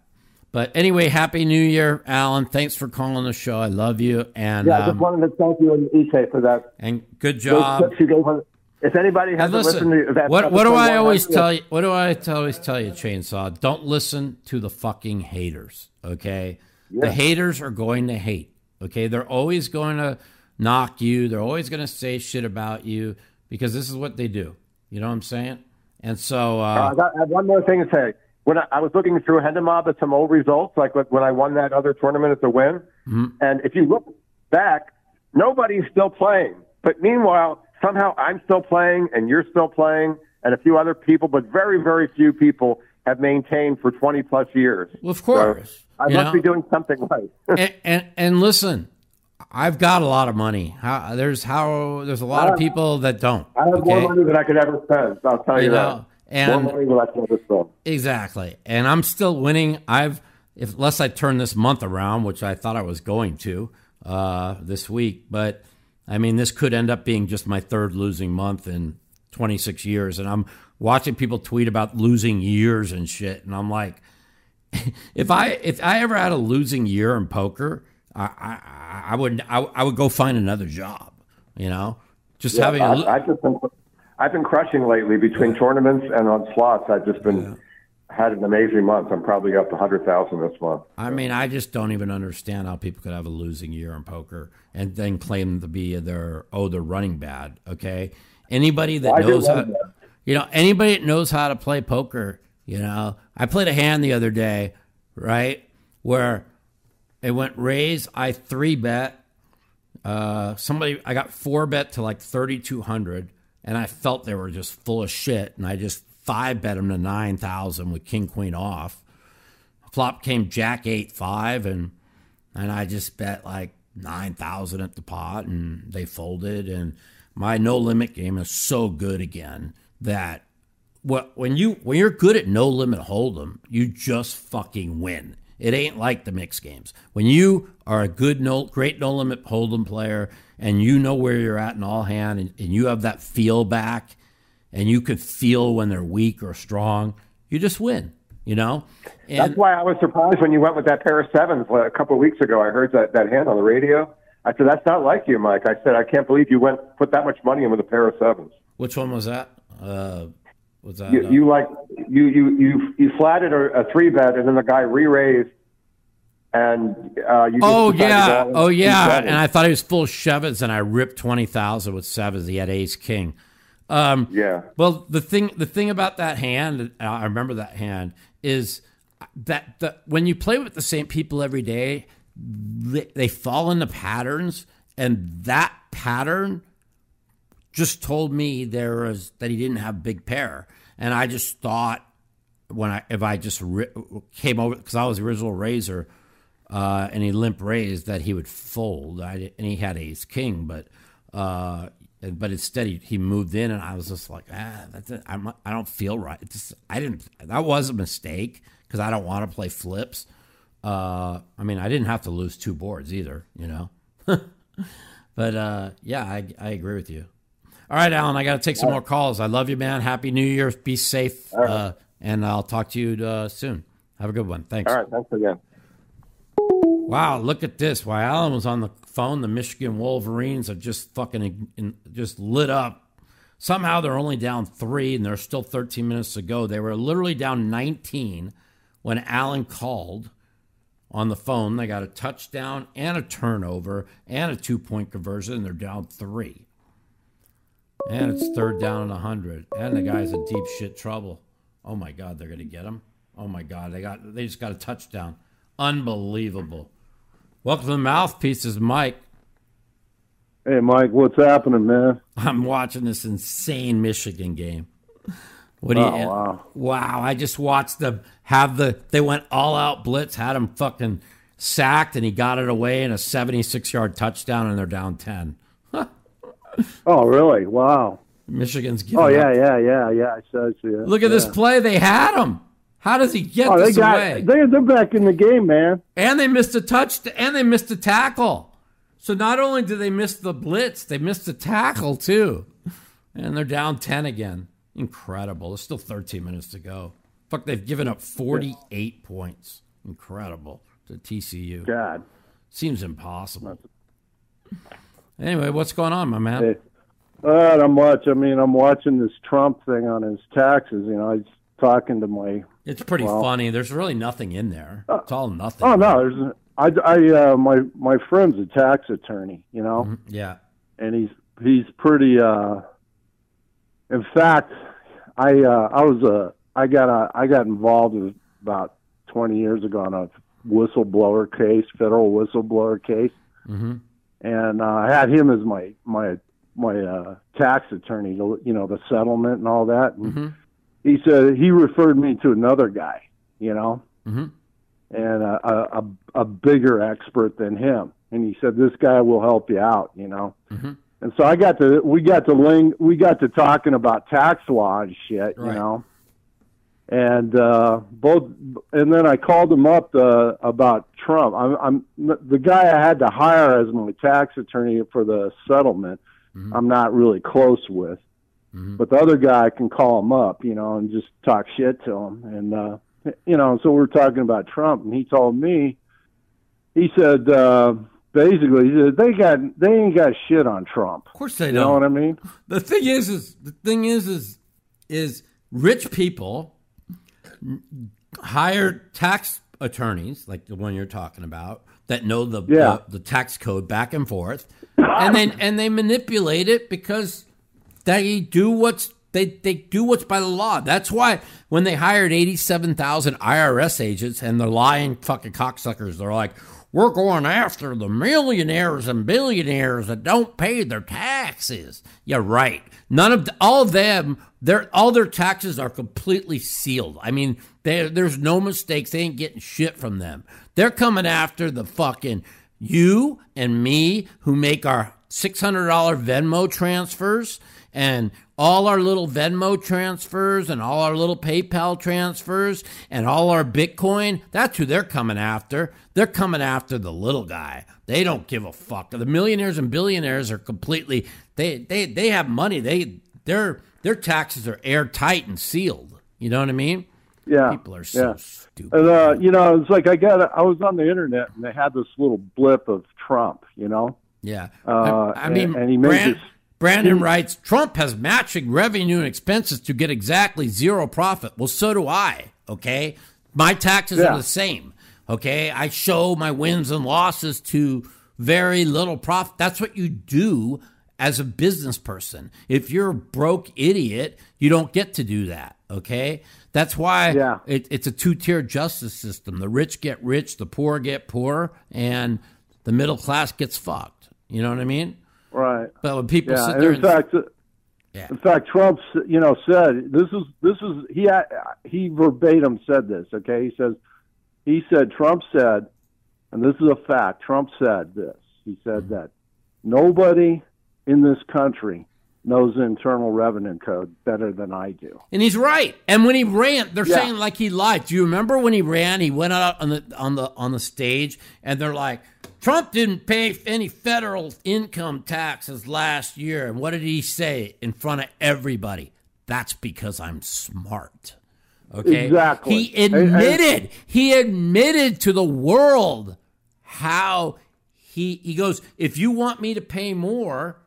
But anyway, happy New Year, Alan. Thanks for calling the show. I love you, and Yeah, I just um, wanted to thank you and Ike for that. and good job. tips you gave us. If anybody hasn't listen, listened to that, what what do I always tell you? What do I always tell you, Chainsaw? Don't listen to the fucking haters. Okay, the haters are going to hate. Okay, they're always going to knock you. They're always going to say shit about you because this is what they do. You know what I'm saying? And so, Uh, uh, I, got, I have one more thing to say. When I, I was looking through Hendon Mob at some old results, like when I won that other tournament at the Wynn, Mm-hmm. and if you look back, nobody's still playing. But meanwhile, somehow I'm still playing and you're still playing and a few other people, but very, very few people have maintained for 20 plus years. Well, of course. So I You must know? be doing something right. and, and and listen, I've got a lot of money. How, there's how there's a lot of people that don't. I have okay? more money than I could ever spend. I'll tell you, You know, that. And- more money than I could ever spend. Exactly. And I'm still winning. I've if unless I turn this month around, which I thought I was going to uh, this week, but I mean this could end up being just my third losing month in 26 years, and I'm watching people tweet about losing years and shit, and I'm like, if I if I ever had a losing year in poker, I I, I would I, I would go find another job, you know, just having a I, just been, I've been crushing lately between tournaments and on slots. I've just been had an amazing month. I'm probably up to hundred thousand this month. I mean, I just don't even understand how people could have a losing year in poker and then claim to be their oh they're running bad. Okay, anybody that Well, knows how, bad. you know, anybody that knows how to play poker, you know, I played a hand the other day, right, where it went raise. I three bet. Uh, somebody I got four bet to like thirty two hundred, and I felt they were just full of shit, and I just five bet them to nine thousand with king queen off. Flop came jack eight five and and I just bet like nine thousand at the pot and they folded. And my no limit game is so good again that when you when you're good at no limit hold'em you just fucking win. It ain't like the mixed games. When you are a good no great no limit hold'em player and you know where you're at in all hand and, and you have that feel back and you can feel when they're weak or strong, you just win. You know, and That's why I was surprised when you went with that pair of sevens a couple of weeks ago. I heard that, that hand on the radio. I said, that's not like you, Mike. I said, I can't believe you went put that much money in with a pair of sevens. Which one was that? Uh, was that? You, uh, you like you you you you flatted a, a three bet, and then the guy re-raised, and uh, you. Oh yeah, oh yeah. And I thought he was full of sevens, and I ripped twenty thousand with sevens. He had ace king. Um, yeah. Well, the thing the thing about that hand, I remember that hand is that the, when you play with the same people every day, they, they fall into patterns, and that pattern just told me there was that he didn't have big pair, and I just thought when I if I just ri- came over because I was the original raiser, uh, and he limp raised that he would fold. I, and he had ace king, but uh, but instead he, he moved in, and I was just like, ah, that's it. I'm, I don't feel right. Just, I didn't. That was a mistake because I don't want to play flips. Uh, I mean, I didn't have to lose two boards either, you know. but uh, yeah, I, I agree with you. All right, Alan, I got to take some more calls. I love you, man. Happy New Year. Be safe, uh, and I'll talk to you uh, soon. Have a good one. Thanks. All right. Thanks again. Wow, look at this. While Alan was on the phone, the Michigan Wolverines have just fucking in, in- just lit up. Somehow they're only down three, and there's still 13 minutes to go. They were literally down 19 when Alan called on the phone. They got a touchdown and a turnover and a two point conversion, and they're down three. And it's third down and 100. And the guy's in deep shit trouble. Oh my God, they're going to get him. Oh my God, they got they just got a touchdown. Unbelievable. Welcome to the mouthpieces, Mike. Hey, Mike, what's happening, man? I'm watching this insane Michigan game. What do you? Oh, wow. Wow! I just watched them have the. They went all out blitz, had him fucking sacked, and he got it away in a 76 yard touchdown, and they're down 10. Oh, really? Wow. Michigan's giving Oh, up. yeah, yeah, yeah, yeah. I saw you. Look at this play. They had him. How does he get Oh, they this got. away? They, they're back in the game, man. and they missed a touch, and they missed a tackle. So not only did they miss the blitz, they missed the tackle too, and they're down ten again. Incredible. There's still 13 minutes to go. Fuck, they've given up 48 points. Incredible to TCU. God. Seems impossible. Anyway, what's going on, my man? Hey, uh, not much. I mean, I'm watching this Trump thing on his taxes. You know, he's talking to my. It's pretty well- funny. There's really nothing in there. It's all nothing. Oh no, there's. I, I, uh, my, my friend's a tax attorney. You know, Mm-hmm. Yeah. and he's he's pretty. uh In fact, I, uh I was a, I got a, I got involved with about 20 years ago on a whistleblower case, federal whistleblower case. Mm-hmm. And uh, I had him as my my my uh, tax attorney, to, you know, the settlement and all that. And he said he referred me to another guy, you know, Mhm. and a, a a bigger expert than him. And he said this guy will help you out, you know. Mhm. And so I got to we got to ling we got to talking about tax law and shit, you know. And uh, both, and then I called him up uh, about Trump. I'm, I'm the guy I had to hire as my tax attorney for the settlement. I'm not really close with, but the other guy I can call him up, you know, and just talk shit to him. And uh, you know, so we're talking about Trump, and he told me, he said uh, basically, he said they got they ain't got shit on Trump. Of course they You don't. know what I mean? The thing is, is the thing is, is is rich people hire tax attorneys like the one you're talking about that know the Yeah. the, the tax code back and forth, and then and they manipulate it because they do what's they they do what's by the law. That's why when they hired eighty seven thousand IRS agents and they're lying fucking cocksuckers, they're like, we're going after the millionaires and billionaires that don't pay their taxes. Yeah, right. None of the, all of them, their all their taxes are completely sealed. I mean, there's no mistakes. They ain't getting shit from them. They're coming after the fucking you and me who make our $600 Venmo transfers and all our little Venmo transfers and all our little PayPal transfers and all our Bitcoin. That's who they're coming after. They're coming after the little guy. They don't give a fuck. The millionaires and billionaires are completely they they they have money. They their their taxes are airtight and sealed. You know what I mean? Yeah. People are so yeah. stupid. And uh, you know, it's like I got I was on the internet and they had this little blip of Trump, you know. Yeah. Uh, I, I mean, and- and he made Brand- this- Brandon writes Trump has matching revenue and expenses to get exactly zero profit. Well, so do I. Okay. My taxes Yeah. are the same. Okay. I show my wins and losses to very little profit. That's what you do as a business person. If you're a broke idiot, you don't get to do that. Okay. That's why Yeah. it, it's a two tier justice system. The rich get rich, the poor get poor, and the middle class gets fucked. You know what I mean? Right. But when people Yeah. sit there in fact, uh, Yeah. in fact, Trump, you know, said this is this is he he verbatim said this. Okay, he says he said Trump said, and this is a fact. Trump said this. He said Mm-hmm. that nobody in this country knows the Internal Revenue Code better than I do. and he's right. And when he ran, they're Yeah. saying like he lied. Do you remember when he ran? He went out on the on the on the stage, and they're like, Trump didn't pay any federal income taxes last year. And what did he say in front of everybody? That's because I'm smart. Okay. Exactly. He And- and- admitted. he admitted to the world how he he goes. If you want me to pay more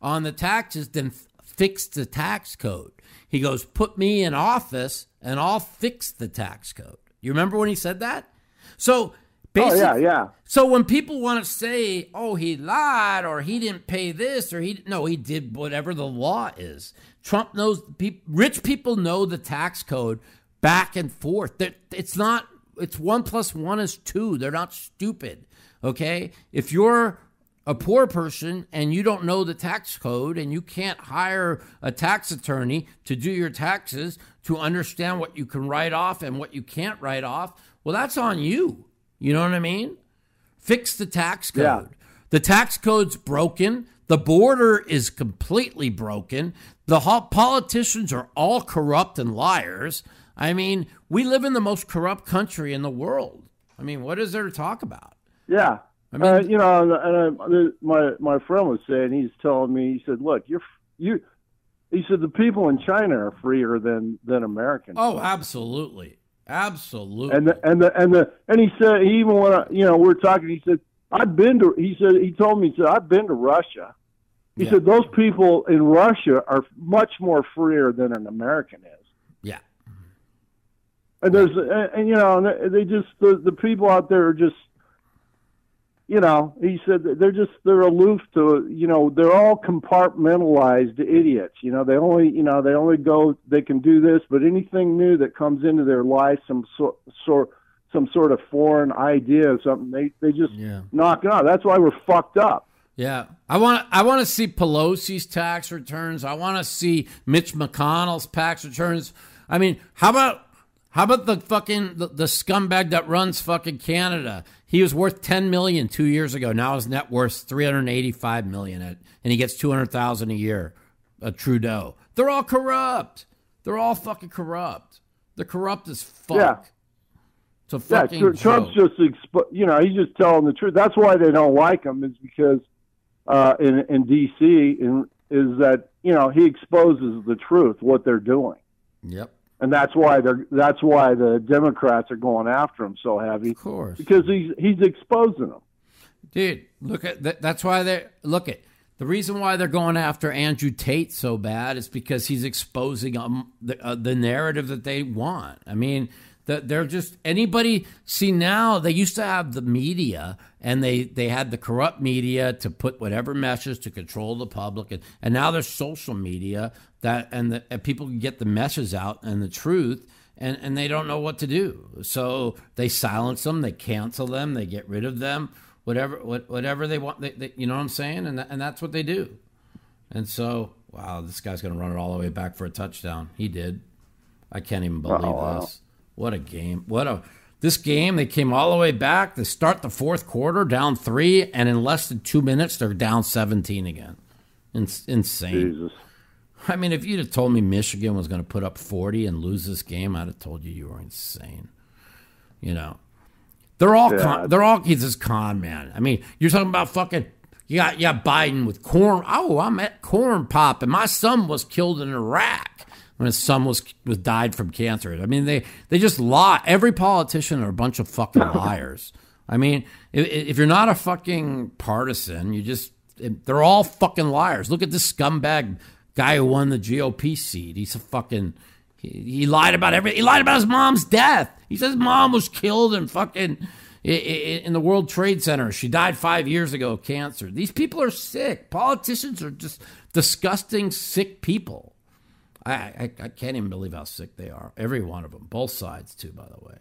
on the taxes, then f- fix the tax code. He goes, put me in office, and I'll fix the tax code. You remember when he said that? So. Oh yeah, yeah. so when people want to say, "Oh, he lied," or "He didn't pay this," or "He no, he did whatever the law is," Trump knows. Pe- rich people know the tax code back and forth. It's not. It's one plus one is two. They're not stupid. Okay, if you're a poor person and you don't know the tax code and you can't hire a tax attorney to do your taxes to understand what you can write off and what you can't write off, well, that's on you. You know what I mean? Fix the tax code. Yeah. The tax code's broken. The border is completely broken. The politicians are all corrupt and liars. I mean, we live in the most corrupt country in the world. I mean, what is there to talk about? Yeah. I mean- uh, you know, and, and I, my my friend was saying he's telling me he said, "Look, you're you." He said the people in China are freer than than Americans. Oh, absolutely. Absolutely. and the, and the and the and he said he even when I, you know we're talking, he said I've been to. He said he told me he said I've been to Russia. He Yeah. said those people in Russia are much more freer than an American is. yeah. And there's and, and you know they- they just the the people out there are just you know he said they're just they're aloof to you know they're all compartmentalized idiots you know they only you know they only go they can do this but anything new that comes into their life some sort sort some sort of foreign idea or something they they just Yeah. knock it out that's why we're fucked up Yeah, I want I want to see Pelosi's tax returns. I want to see Mitch McConnell's tax returns. I mean, how about how about the fucking the, the scumbag that runs fucking Canada? He was worth 10 million 2 years ago. Now his net worth 385 million at, and he gets 200,000 a year. A Trudeau. They're all corrupt. They're all fucking corrupt. They're corrupt as fuck. Yeah. It's a Yeah, fucking Tr- Trump's joke. just expo- you know he's just telling the truth. That's why they don't like him is because uh, in in D.C. In, is that you know he exposes the truth what they're doing, Yep. And that's why they're that's why the Democrats are going after him so heavy Of course. because he's he's exposing them. Dude, look at that. That's why they look at the reason why they're going after Andrew Tate so bad is because he's exposing um, the uh, the narrative that they want. I mean, that they're just anybody. See now they used to have the media and they they had the corrupt media to put whatever message to control the public, and, and now there's social media that and, the, and people can get the message out and the truth and, and they don't know what to do. So they silence them, they cancel them, they get rid of them, whatever what, whatever they want. They, they, you know what I'm saying? And and that's what they do. And so, wow, this guy's going to run it all the way back for a touchdown. He did. I can't even believe Oh, wow. this. What a game! What a this game. They came all the way back. They start the fourth quarter down three, and in less than two minutes, they're down 17 again. It's insane. Jesus. I mean, if you'd have told me Michigan was going to put up 40 and lose this game, I'd have told you you were insane. You know, they're all Yeah. con, they're all he's this con man. I mean, you're talking about fucking you got you got Biden with corn. Oh, I'm at corn pop, and my son was killed in Iraq when his son was was died from cancer. I mean, they they just lie. Every politician are a bunch of fucking liars. I mean, if, if you're not a fucking partisan, you just they're all fucking liars. Look at this scumbag guy who won the GOP seat. He's a fucking he, he lied about everything. He lied about his mom's death. He says his mom was killed in fucking in the World Trade Center. She died five years ago of cancer. These people are sick. Politicians are just disgusting, sick people. I, I, I can't even believe how sick they are. Every one of them, both sides too. By the way,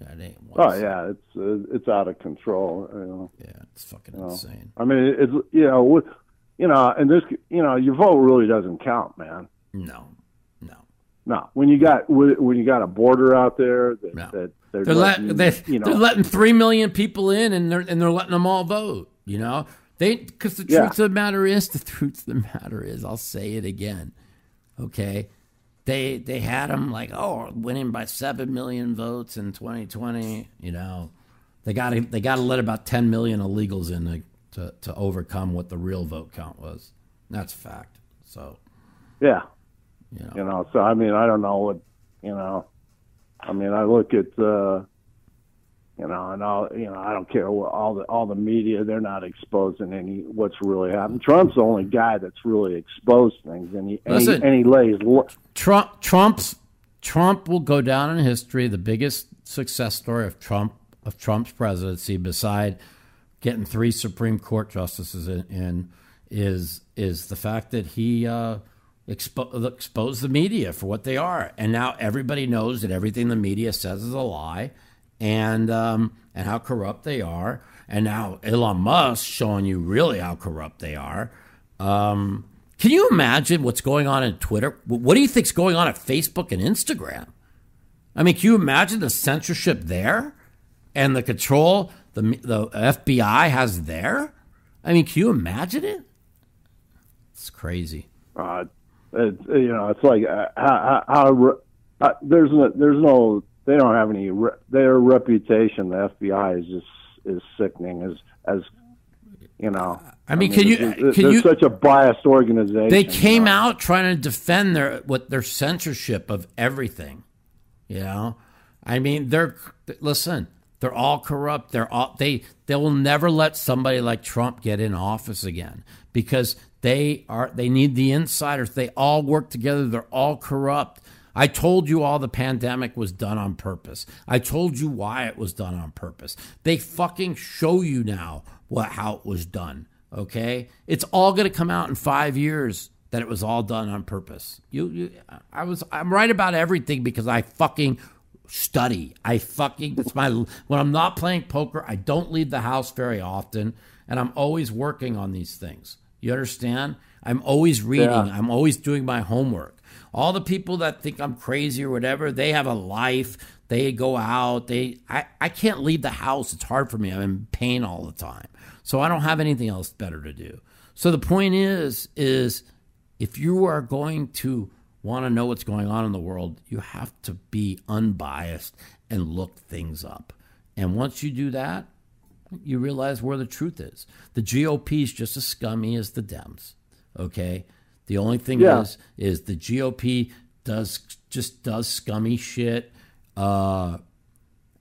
yeah, ain't Oh side. yeah, it's uh, it's out of control. You know. yeah, it's fucking you know. insane. I mean, it's you know, what- you know, and this, you know, your vote really doesn't count, man. No, no. No, when you got when you got a border out there that, No. that they're, They're letting, letting they, you know, they're letting three million people in, and they're and they're letting them all vote. You know, they because the truth Yeah. of the matter is, the truth of the matter is, I'll say it again. Okay, they they had them like oh winning by seven million votes in 2020. You know, they got to they got to let about 10 million illegals in to, to to overcome what the real vote count was. That's a fact. So yeah, you know, you know. So I mean, I don't know what, you know, I mean, I look at, uh, you know, and all, you know, I don't care what all the all the media. They're not exposing any what's really happening. Trump's the only guy that's really exposed things, and he and he, and he lays. lo- Trump Trump's Trump will go down in history the biggest success story of Trump of Trump's presidency beside getting three Supreme Court justices in, in is is the fact that he uh, expo- exposed the media for what they are, and now everybody knows that everything the media says is a lie, and um, and how corrupt they are, and now Elon Musk showing you really how corrupt they are. Um, can you imagine what's going on in Twitter? What do you think's going on at Facebook and Instagram? I mean, can you imagine the censorship there and the control the the FBI has there? I mean, can you imagine it? It's crazy. Uh, it, you know, it's like uh, how, how, how uh, there's no, there's no they don't have any re- their reputation. The FBI is just is sickening as as you know. I mean, can you- they're- can they're you- such a biased organization? They you came know? out trying to defend their what their censorship of everything. You know, I mean, they're listen. They're all corrupt. They're all they. They will never let somebody like Trump get in office again because they are. They need the insiders. They all work together. They're all corrupt. I told you all the pandemic was done on purpose. I told you why it was done on purpose. They fucking show you now what how it was done. Okay, it's all going to come out in five years that it was all done on purpose. You, you, I was, I'm right about everything because I fucking study. I fucking, it's my, when I'm not playing poker, I don't leave the house very often. and I'm always working on these things. You understand? I'm always reading. Yeah. I'm always doing my homework. All the people that think I'm crazy or whatever, they have a life. They go out. They I, I can't leave the house. It's hard for me. I'm in pain all the time. So I don't have anything else better to do. So the point is is if you are going to want to know what's going on in the world, you have to be unbiased and look things up. And once you do that, you realize where the truth is. The GOP is just as scummy as the Dems. Okay? The only thing Yeah. is is the GOP does just does scummy shit uh,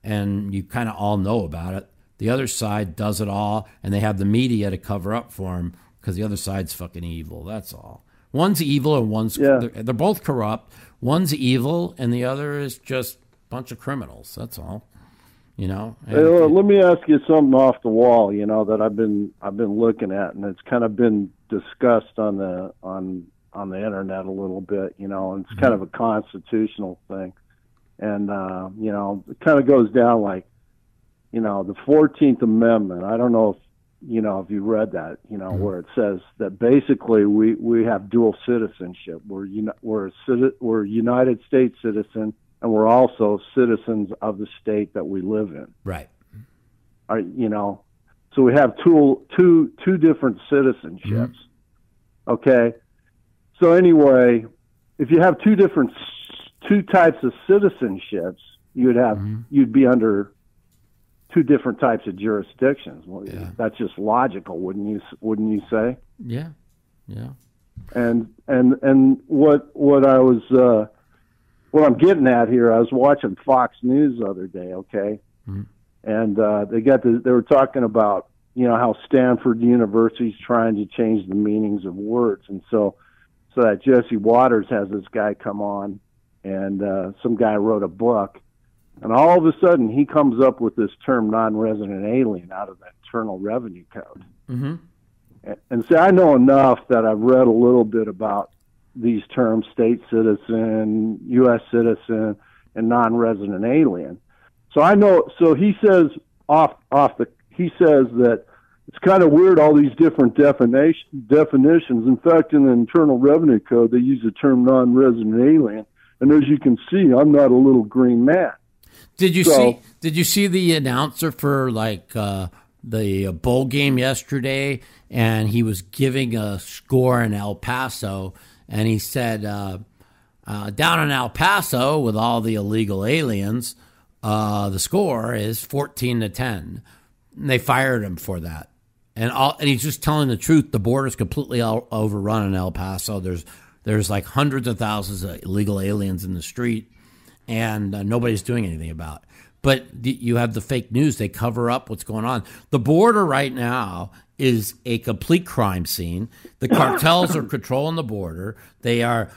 and you kind of all know about it. The other side does it all, and they have the media to cover up for them because the other side's fucking evil. That's all. One's evil and one's Yeah. they're, they're both corrupt. One's evil and the other is just a bunch of criminals. That's all. You know. And- Hey, let me ask you something off the wall. You know that I've been I've been looking at, and it's kind of been discussed on the on on the internet a little bit. You know, and it's kind of a constitutional thing, and uh, you know it kind of goes down like, you know, the Fourteenth Amendment. I don't know if you know if you read that. You know where it says that basically we we have dual citizenship. We're uni- we're a we're United States citizen. And we're also citizens of the state that we live in right. are you know so we have two two two different citizenships. Mm-hmm. Okay? So anyway if you have two different two types of citizenships you'd have mm-hmm. you'd be under two different types of jurisdictions. Well, Yeah. that's just logical wouldn't you wouldn't you say? Yeah. Yeah. and and and what what I was uh, what I'm getting at here, I was watching Fox News the other day, okay, mm-hmm. And uh, they got the, they were talking about you know how Stanford University's trying to change the meanings of words, and so so that Jesse Watters has this guy come on, and uh, some guy wrote a book, and all of a sudden he comes up with this term non-resident alien out of the Internal Revenue Code Mm-hmm. and see, I know enough that I've read a little bit about these terms: state citizen, U.S. citizen, and non-resident alien. So I know. So he says off off the. He says that it's kind of weird all these different definition, definitions. In fact, in the Internal Revenue Code, they use the term non-resident alien, and as you can see, I'm not a little green man. Did you So- see? Did you see the announcer for like uh, the bowl game yesterday? And he was giving a score in El Paso, and he said, uh, uh, "Down in El Paso with all the illegal aliens, uh, the score is fourteen to ten." And they fired him for that. And all, and he's just telling the truth. The border's completely o- overrun in El Paso. There's there's like hundreds of thousands of illegal aliens in the street and uh, nobody's doing anything about it. But you have the fake news; they cover up what's going on. The border right now is a complete crime scene. The cartels are controlling the border. They are.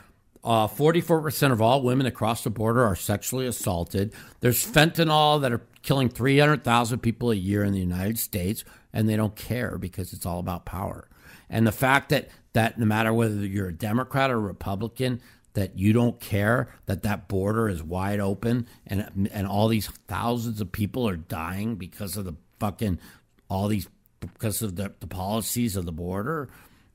Uh, 44% of all women across the border are sexually assaulted. There's fentanyl that are killing 300,000 people a year in the United States, and they don't care because it's all about power. And the fact that, that no matter whether you're a Democrat or Republican, that you don't care that that border is wide open and and all these thousands of people are dying because of the fucking all these because of the, the policies of the border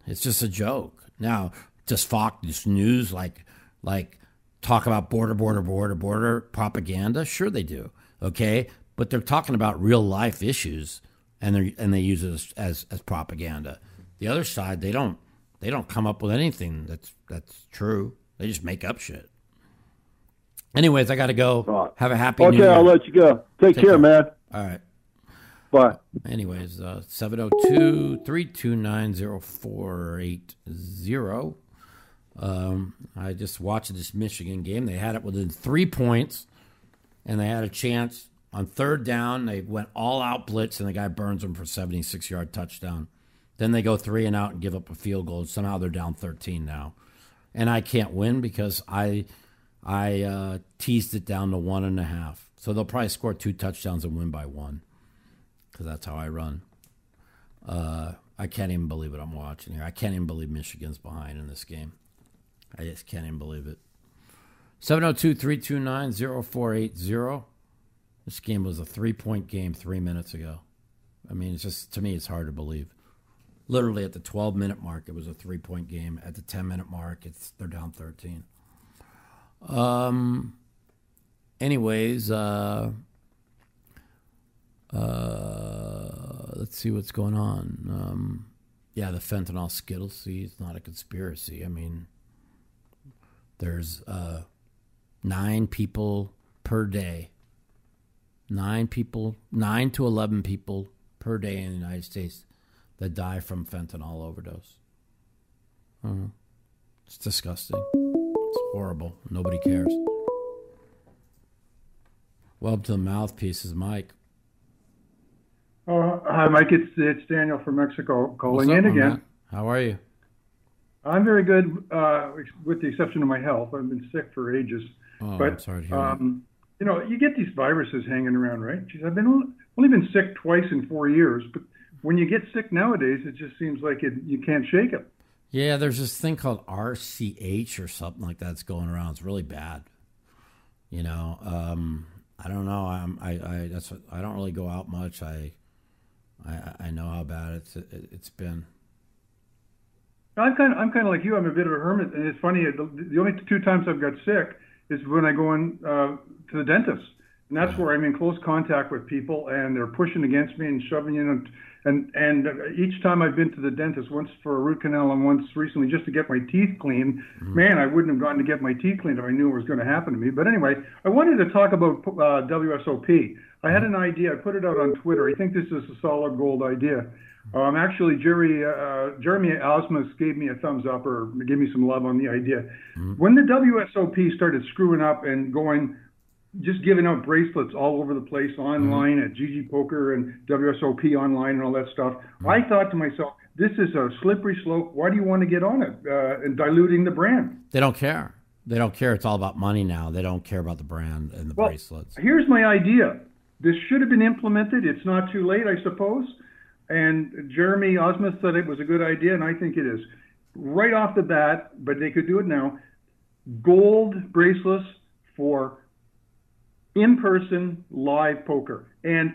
it's just a joke now does fox this news like like talk about border border border border propaganda sure they do okay but they're talking about real life issues and they and they use it as, as as propaganda the other side they don't they don't come up with anything that's that's true they just make up shit. Anyways, I got to go. Right. Have a happy new Okay. I'll let you go. Take, Take care, care. man. All right. Bye. Anyways, uh, 702 329 0480. Um, I just watched this Michigan game. They had it within three points, and they had a chance on third down. They went all out blitz, and the guy burns them for 76 yard touchdown. Then they go three and out and give up a field goal. Somehow they're down 13 now. And I can't win because I I uh, teased it down to one and a half. So they'll probably score two touchdowns and win by one because that's how I run. Uh, I can't even believe what I'm watching here. I can't even believe Michigan's behind in this game. I just can't even believe it. 702 329 0480. This game was a three point game three minutes ago. I mean, it's just to me, it's hard to believe. Literally at the 12 minute mark, it was a three point game. At the 10 minute mark, it's they're down 13. Um. Anyways, uh, uh, let's see what's going on. Um, yeah, the fentanyl Skittles. See, it's not a conspiracy. I mean, there's uh, nine people per day. Nine people, nine to eleven people per day in the United States that die from fentanyl overdose. Uh, it's disgusting. It's horrible. Nobody cares. Welcome to the mouthpiece is Mike. Oh, hi, Mike. It's it's Daniel from Mexico calling up, in again. How are you? I'm very good, uh, with the exception of my health. I've been sick for ages. Oh, but I'm sorry to hear that. um, you know, you get these viruses hanging around, right? Jeez, I've been only been sick twice in four years, but when you get sick nowadays, it just seems like it, you can't shake it. Yeah, there's this thing called RCH or something like that's going around. It's really bad. You know, um, I don't know. I'm, I, I, that's what, I don't really go out much. I, I, I know how bad it's, it's been. I'm kind of I'm kind of like you. I'm a bit of a hermit, and it's funny. The, the only two times I've got sick is when I go in uh, to the dentist, and that's where I'm in close contact with people, and they're pushing against me and shoving in, and and and uh, each time I've been to the dentist, once for a root canal and once recently just to get my teeth cleaned. Man, I wouldn't have gone to get my teeth cleaned if I knew it was going to happen to me. But anyway, I wanted to talk about uh, WSOP. I had an idea. I put it out on Twitter. I think this is a solid gold idea. Um, actually, Jerry, uh, Jeremy Ausmus gave me a thumbs up or gave me some love on the idea. When the WSOP started screwing up and going, just giving out bracelets all over the place online at GG Poker and WSOP online and all that stuff, I thought to myself, this is a slippery slope. Why do you want to get on it uh, and diluting the brand? They don't care. They don't care. It's all about money now. They don't care about the brand and the Well, bracelets. Here's my idea. This should have been implemented. It's not too late, I suppose. And Jeremy Ausmus said it was a good idea, and I think it is. Right off the bat, but they could do it now. Gold bracelets for in-person live poker, and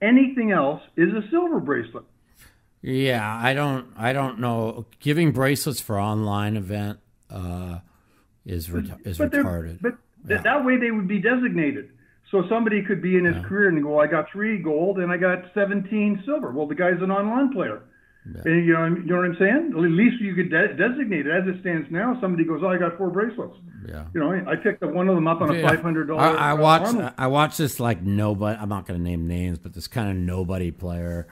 anything else is a silver bracelet. Yeah, I don't. I don't know. Giving bracelets for online event uh, is ret- is But retarded. But th- that way they would be designated. So somebody could be in his career and go, I got three gold and I got 17 silver. Well, the guy's an online player. And you know, you know what I'm saying? At least you could de- designate it. As it stands now, somebody goes, "Oh, I got four bracelets." yeah. You know, I picked one of them up on a Yeah. five hundred dollar. I, I watched. I watched this like nobody. I'm not going to name names, but this kind of nobody player,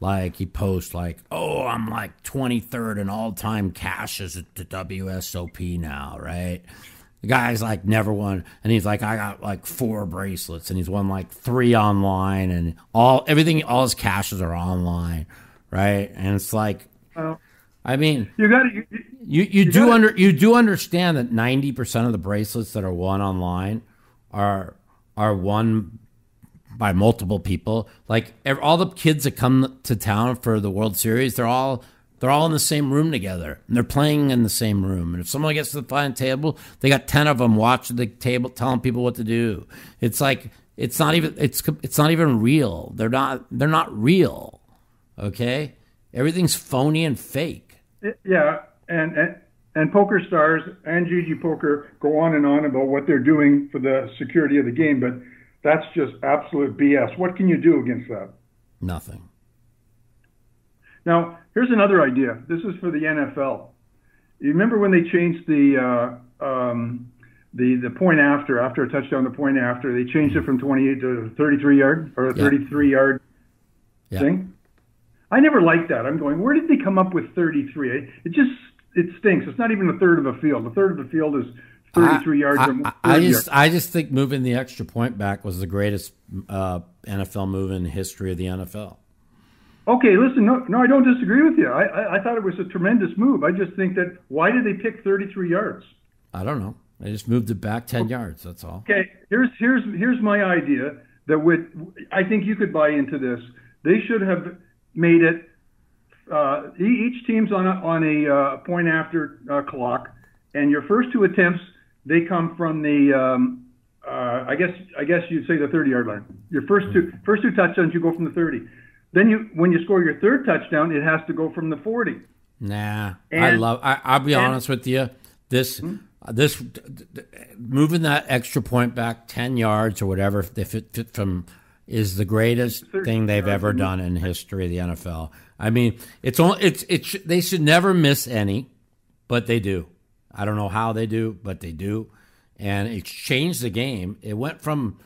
like he posts like, "Oh, I'm like 23rd in all time cashes at the WSOP now, right?" The guy's like never won, and he's like, "I got like four bracelets, and he's won like three online, and all everything, all his cashes are online, right?" And it's like, Well, I mean, you got to. you you, do gotta- under you do understand that ninety percent of the bracelets that are won online are are won by multiple people. Like all the kids that come to town for the World Series, they're all they're all in the same room together and they're playing in the same room. And if someone gets to the final table, they got ten of them watching the table, telling people what to do. It's like it's not even it's it's not even real. They're not they're not real. Okay, everything's phony and fake. Yeah, and, and and Poker Stars and GG Poker go on and on about what they're doing for the security of the game, but that's just absolute BS. What can you do against that? Nothing. Now, here's another idea. This is for the NFL. You remember when they changed the uh, um, the the point after after a touchdown, the point after they changed it from 28 to 33 yard or a Yeah. 33 yard Yeah. thing. I never liked that. I'm going, where did they come up with 33? It, just it stinks. It's not even a third of a field. A third of a field is 33 yards. I, or I, I just yards. I just think moving the extra point back was the greatest uh, NFL move in the history of the NFL. Okay, listen, no, no, I don't disagree with you. I, I, I thought it was a tremendous move. I just think that why did they pick 33 yards? I don't know. They just moved it back ten yards. That's all. Okay, here's here's here's my idea that would I think you could buy into this. They should have made it. Uh, each team's on a on a uh, point after uh, clock, and your first two attempts they come from the. Um, uh, I guess I guess you'd say the 30 yard line. Your first two first two touchdowns you go from the 30. Then you when you score your third touchdown, it has to go from the 40. Nah, I love. I, I'll be and- honest with you. This, hmm? this, moving that extra point back ten yards or whatever, if it fit from, is the greatest thing they've ever done in history of the NFL. I mean, it's only it's it's they should never miss any, but they do. I don't know how they do, but they do, and it's changed the game. It went from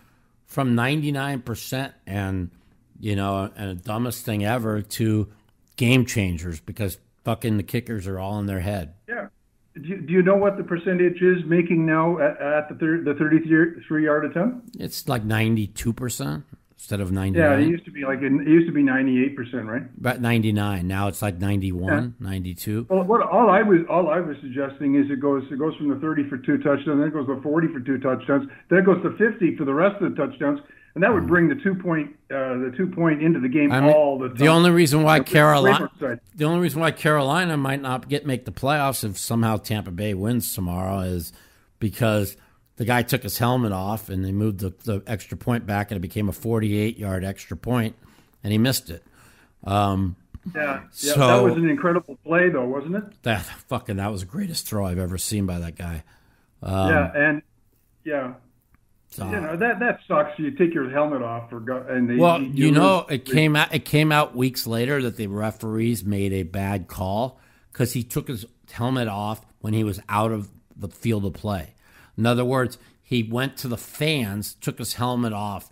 from ninety nine percent and you know and the dumbest thing ever to game changers because fucking the kickers are all in their head. Yeah. Do you, do you know what the percentage is making now at, at the thir- the 33 yard attempt? It's like ninety two percent instead of ninety Yeah, it used to be like it used to be 98 percent, right? About ninety nine. Now it's like 91, 92. Well, what all I was all I was suggesting is it goes it goes from the 30 for two touchdowns, then it goes to 40 for two touchdowns, then it goes to 50 for the rest of the touchdowns, and that would bring the two point uh, the two point into the game. I mean, all the time. the only reason why Carolina, the only reason why Carolina might not get make the playoffs if somehow Tampa Bay wins tomorrow is because the guy took his helmet off and they moved the, the extra point back and it became a 48 yard extra point and he missed it. Um, Yeah, yeah, So- that was an incredible play, though, wasn't it? that fucking that was the greatest throw I've ever seen by that guy. Um, yeah, and yeah, so- you know that that sucks. You take your helmet off go- and they, Well, you, you know, it came out. It came out weeks later that the referees made a bad call because he took his helmet off when he was out of the field of play. In other words, he went to the fans, took his helmet off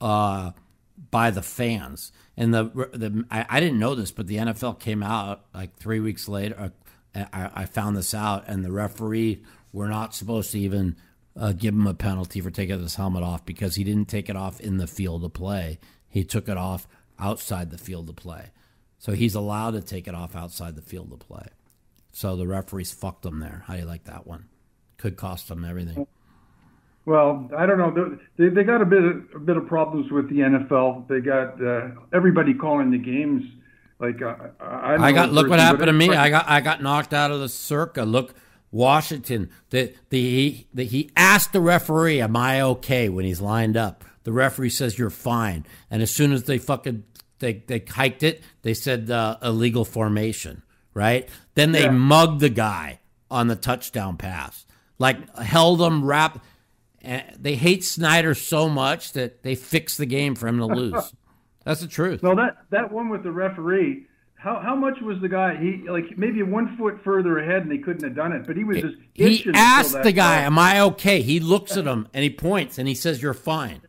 uh, by the fans, and the the I, I didn't know this, but the NFL came out like three weeks later. Uh, I, I found this out, and the referee were not supposed to even uh, give him a penalty for taking his helmet off because he didn't take it off in the field of play. He took it off outside the field of play. So he's allowed to take it off outside the field of play. So the referees fucked him there. How do you like that one? Could cost him everything. Well, I don't know. They they got a bit of, a bit of problems with the NFL. They got uh, everybody calling the games. Like uh, I, I got look what happened to me. I got I got knocked out of the Circa. Look, Washington. The the he, the, he asked the referee, "Am I okay?" When he's lined up, the referee says, "You're fine." And as soon as they fucking they they hiked it, they said uh, illegal formation. Right? Then they Yeah. mugged the guy on the touchdown pass. Like held him wrap. And they hate Snyder so much that they fixed the game for him to lose. That's the truth. No, that that one with the referee. How how much was the guy? He like maybe one foot further ahead, and they couldn't have done it. But he was just He itching to throw asked the guy. "Am I okay?" He looks at him and he points and he says, "You're fine."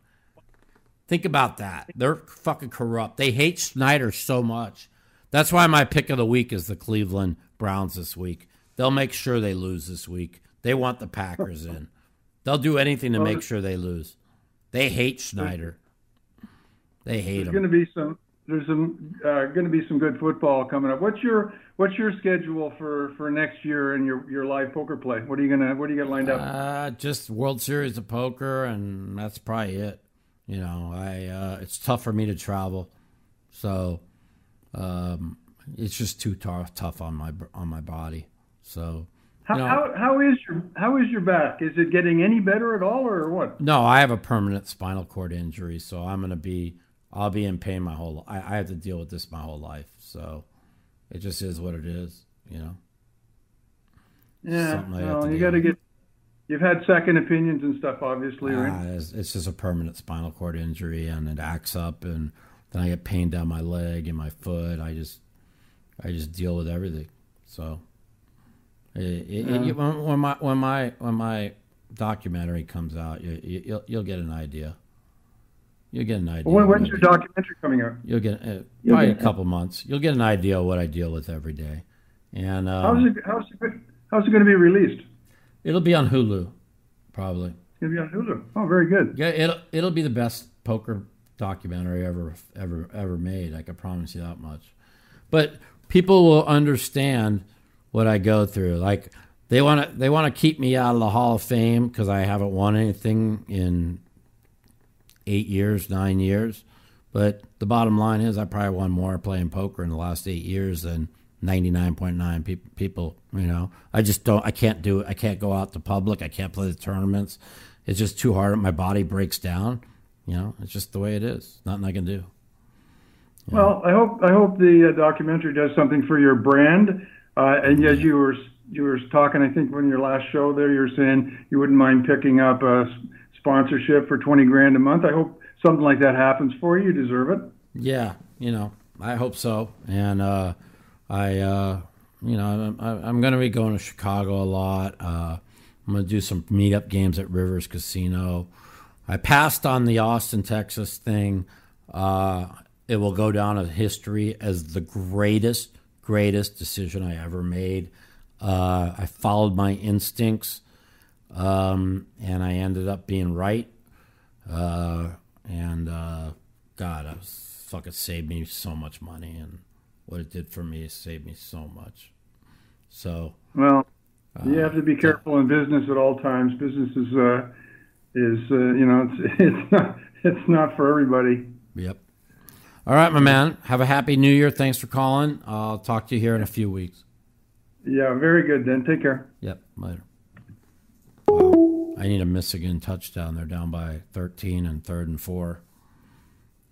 Think about that. They're fucking corrupt. They hate Snyder so much. That's why my pick of the week is the Cleveland Browns this week. They'll make sure they lose this week. They want the Packers in. They'll do anything to make sure they lose. They hate Snyder. They hate There's him. going to be some. There's some uh, going to be some good football coming up. What's your What's your schedule for, for next year and your, your live poker play? What are you gonna What do you got lined up? Uh, just World Series of Poker, and that's probably it. You know, I uh, it's tough for me to travel, so um, it's just too tough tough on my on my body. So how, know, how How is your How is your back? Is it getting any better at all, or what? no, I have a permanent spinal cord injury, so I'm gonna be I'll be in pain my whole. I, I have to deal with this my whole life, so it just is what it is. You know. Yeah, Something well, to you gotta with. get you've had second opinions and stuff, obviously, right? It's, it's just a permanent spinal cord injury, and it acts up, and then I get pain down my leg and my foot. I just, I just deal with everything. So, it, it, it- when, when my when my when my documentary comes out, you, you, you'll you'll get an idea. You'll get an idea. When, when's your documentary coming out? You'll get uh, You'll probably get- a couple months. You'll get an idea of what I deal with every day, and um, How's it How's it How's it going to be released? it'll be on Hulu, probably. To be on Hulu. Oh, very good. Yeah, it'll it'll be the best poker documentary ever ever ever made. I can promise you that much. But people will understand what I go through. Like they want to they want to keep me out of the Hall of Fame because I haven't won anything in eight years, nine years. But the bottom line is, I probably won more playing poker in the last eight years than ninety nine point nine people. You know, I just don't. I can't do it. I can't go out to public. I can't play the tournaments. It's just too hard. My body breaks down. You know, it's just the way it is. Nothing I can do. Well, I hope I hope the uh, documentary does something for your brand. Uh, and as you were you were talking, I think when your last show there, you were saying you wouldn't mind picking up a sponsorship for twenty grand a month. I hope something like that happens for you. You deserve it. Yeah, you know, I hope so. And uh, I, uh, you know, I'm, I'm going to be going to Chicago a lot. Uh, I'm going to do some meetup games at Rivers Casino. I passed on the Austin, Texas thing. Uh, it will go down in history as the greatest, greatest decision I ever made. Uh, I followed my instincts, um, and I ended up being right. Uh, and uh, God, I was fucking saved me so much money, and what it did for me is saved me so much. So Well, you have to be careful in business at all times. Business is uh, is uh, you know it's it's not it's not for everybody. Yep. All right, my man. Have a happy New Year. Thanks for calling. I'll talk to you here in a few weeks. Yeah, very good. Then take care. Yep. Later. Wow. I need a Michigan touchdown. They're down by 13 and third and four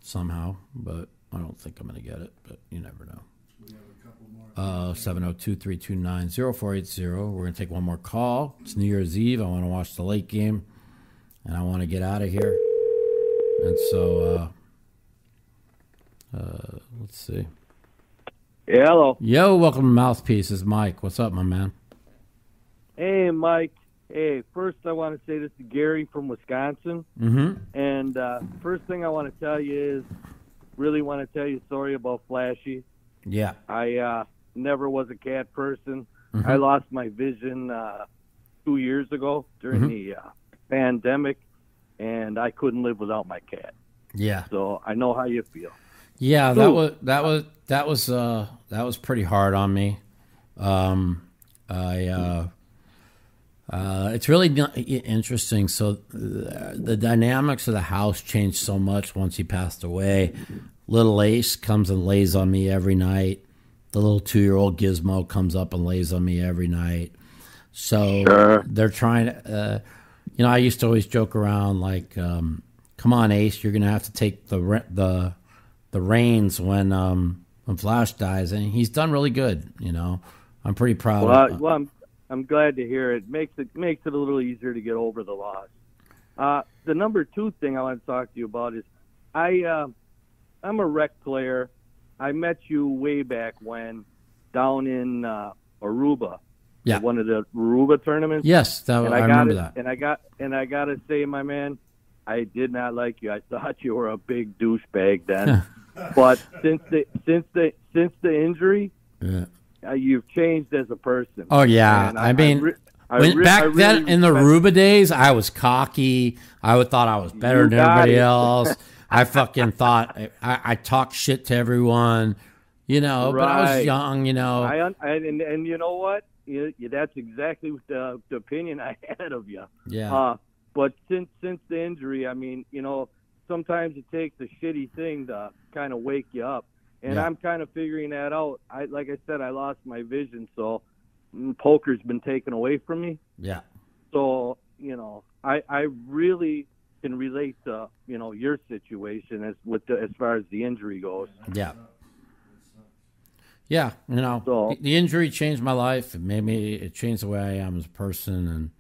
somehow, but I don't think I'm going to get it, but you never know. Uh, 702 329 0480. We're going to take one more call. It's New Year's Eve. I want to watch the late game and I want to get out of here. And so, uh, uh, let's see. Hello. Yo, welcome to Mouthpiece. It's Mike. What's up, my man? Hey, Mike. Hey, first I want to say this to Gary from Wisconsin. Mm-hmm. And uh, first thing I want to tell you is, really want to tell you sorry about Flashy. Yeah. I uh, never was a cat person. Mhm. I lost my vision uh, two years ago during Mhm. the uh, pandemic, and I couldn't live without my cat. Yeah. So I know how you feel. Yeah, that was that was that was uh that was pretty hard on me. Um, I uh, uh, it's really interesting. So the, the dynamics of the house changed so much once he passed away. Little Ace comes and lays on me every night. The little two year old Gizmo comes up and lays on me every night. So Sure. they're trying to, uh, you know, I used to always joke around like, um, "Come on, Ace, you're gonna have to take the re- the the reins when um, when Flash dies," and he's done really good. You know, I'm pretty proud. Well, of, well, I'm I'm glad to hear it. Makes it makes it a little easier to get over the loss. Uh, the number two thing I want to talk to you about is I uh, I'm a rec player. I met you way back when down in uh, Aruba. Yeah. One of the Aruba tournaments. Yes, that- and I got remember it, that. And I got and I got to say, my man, I did not like you. I thought you were a big douchebag then. but since the since the since the injury, Yeah. Uh, you've changed as a person. Oh yeah, And I, mean, re- I when, re- back I then in the Ruba days, I was cocky. I would thought I was better than everybody else. I fucking thought I, I talked shit to everyone, you know. But I was young, you know. I un- and, and and you know what? You, you, that's exactly the, the opinion I had of you. Yeah. Uh, but since since the injury, I mean, you know, sometimes it takes a shitty thing to kind of wake you up, and Yeah. I'm kind of figuring that out. I like I said, I lost my vision, so poker's been taken away from me. yeah. So you know, I I really can relate to you know your situation as with the, as far as the injury goes. Yeah. Yeah, you know, So- the- the injury changed my life. It made me. It changed the way I am as a person, and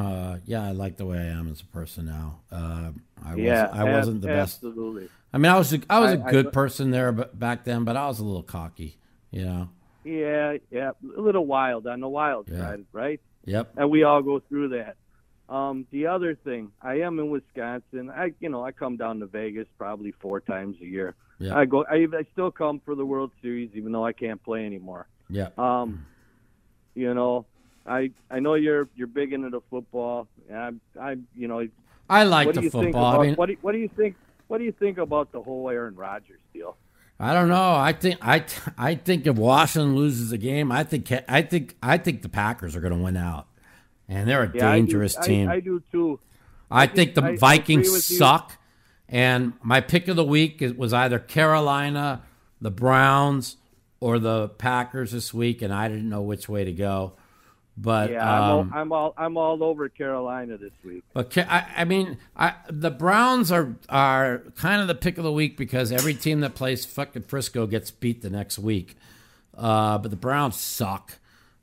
uh, yeah, I like the way I am as a person now. Uh, I yeah, was I wasn't the best. Absolutely. I mean, I was a, I was a I- I- good person there, but back then, but I was a little cocky, you know. Yeah, yeah, a little wild on the wild Yeah. side, right? Yep. And we all go through that. Um, the other thing, I am in Wisconsin. I, you know, I come down to Vegas probably four times a year. Yeah. I go. I, I still come for the World Series, even though I can't play anymore. Yeah. Um, you know, I I know you're you're big into the football. and I I you know. I like what do the you think. I About, mean- what do, what do you think? What do you think about the whole Aaron Rodgers deal? I don't know. I think I I think if Washington loses a game, I think I think I think the Packers are going to win out, and they're a Yeah, I do- dangerous I- team. I, do too. I, I think think- the I- I Vikings agree with you. suck, and my pick of the week was either Carolina, the Browns, or the Packers this week, and I didn't know which way to go. But yeah, um, I'm, all, I'm all I'm all over Carolina this week. But I, I mean, I, the Browns are are kind of the pick of the week because every team that plays fucking Frisco gets beat the next week. Uh, but the Browns suck.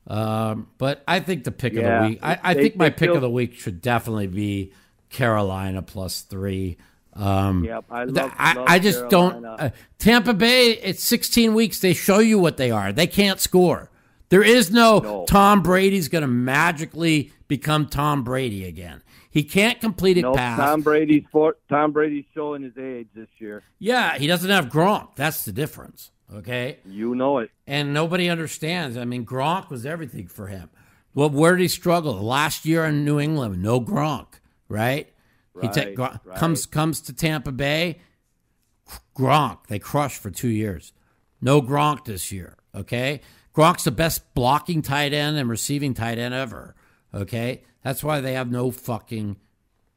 Um, but I think the pick of the week. I, I they- think my pick feel- of the week should definitely be Carolina plus three. Um, Yep, I love- I, love I just don't. Uh, Tampa Bay. It's 16 weeks. They show you what they are. They can't score. There is no, No. Tom Brady's going to magically become Tom Brady again. He can't complete it No, past. Tom Brady's for, Tom Brady's showing his age this year. Yeah, he doesn't have Gronk. That's the difference. Okay. You know it. And nobody understands. I mean, Gronk was everything for him. Well, where did he struggle? Last year in New England, no Gronk, right? he ta- Gronk- right. comes comes to Tampa Bay. Gronk, they crushed for two years. No Gronk this year. Okay, Gronk's the best blocking tight end and receiving tight end ever. Okay, that's why they have no fucking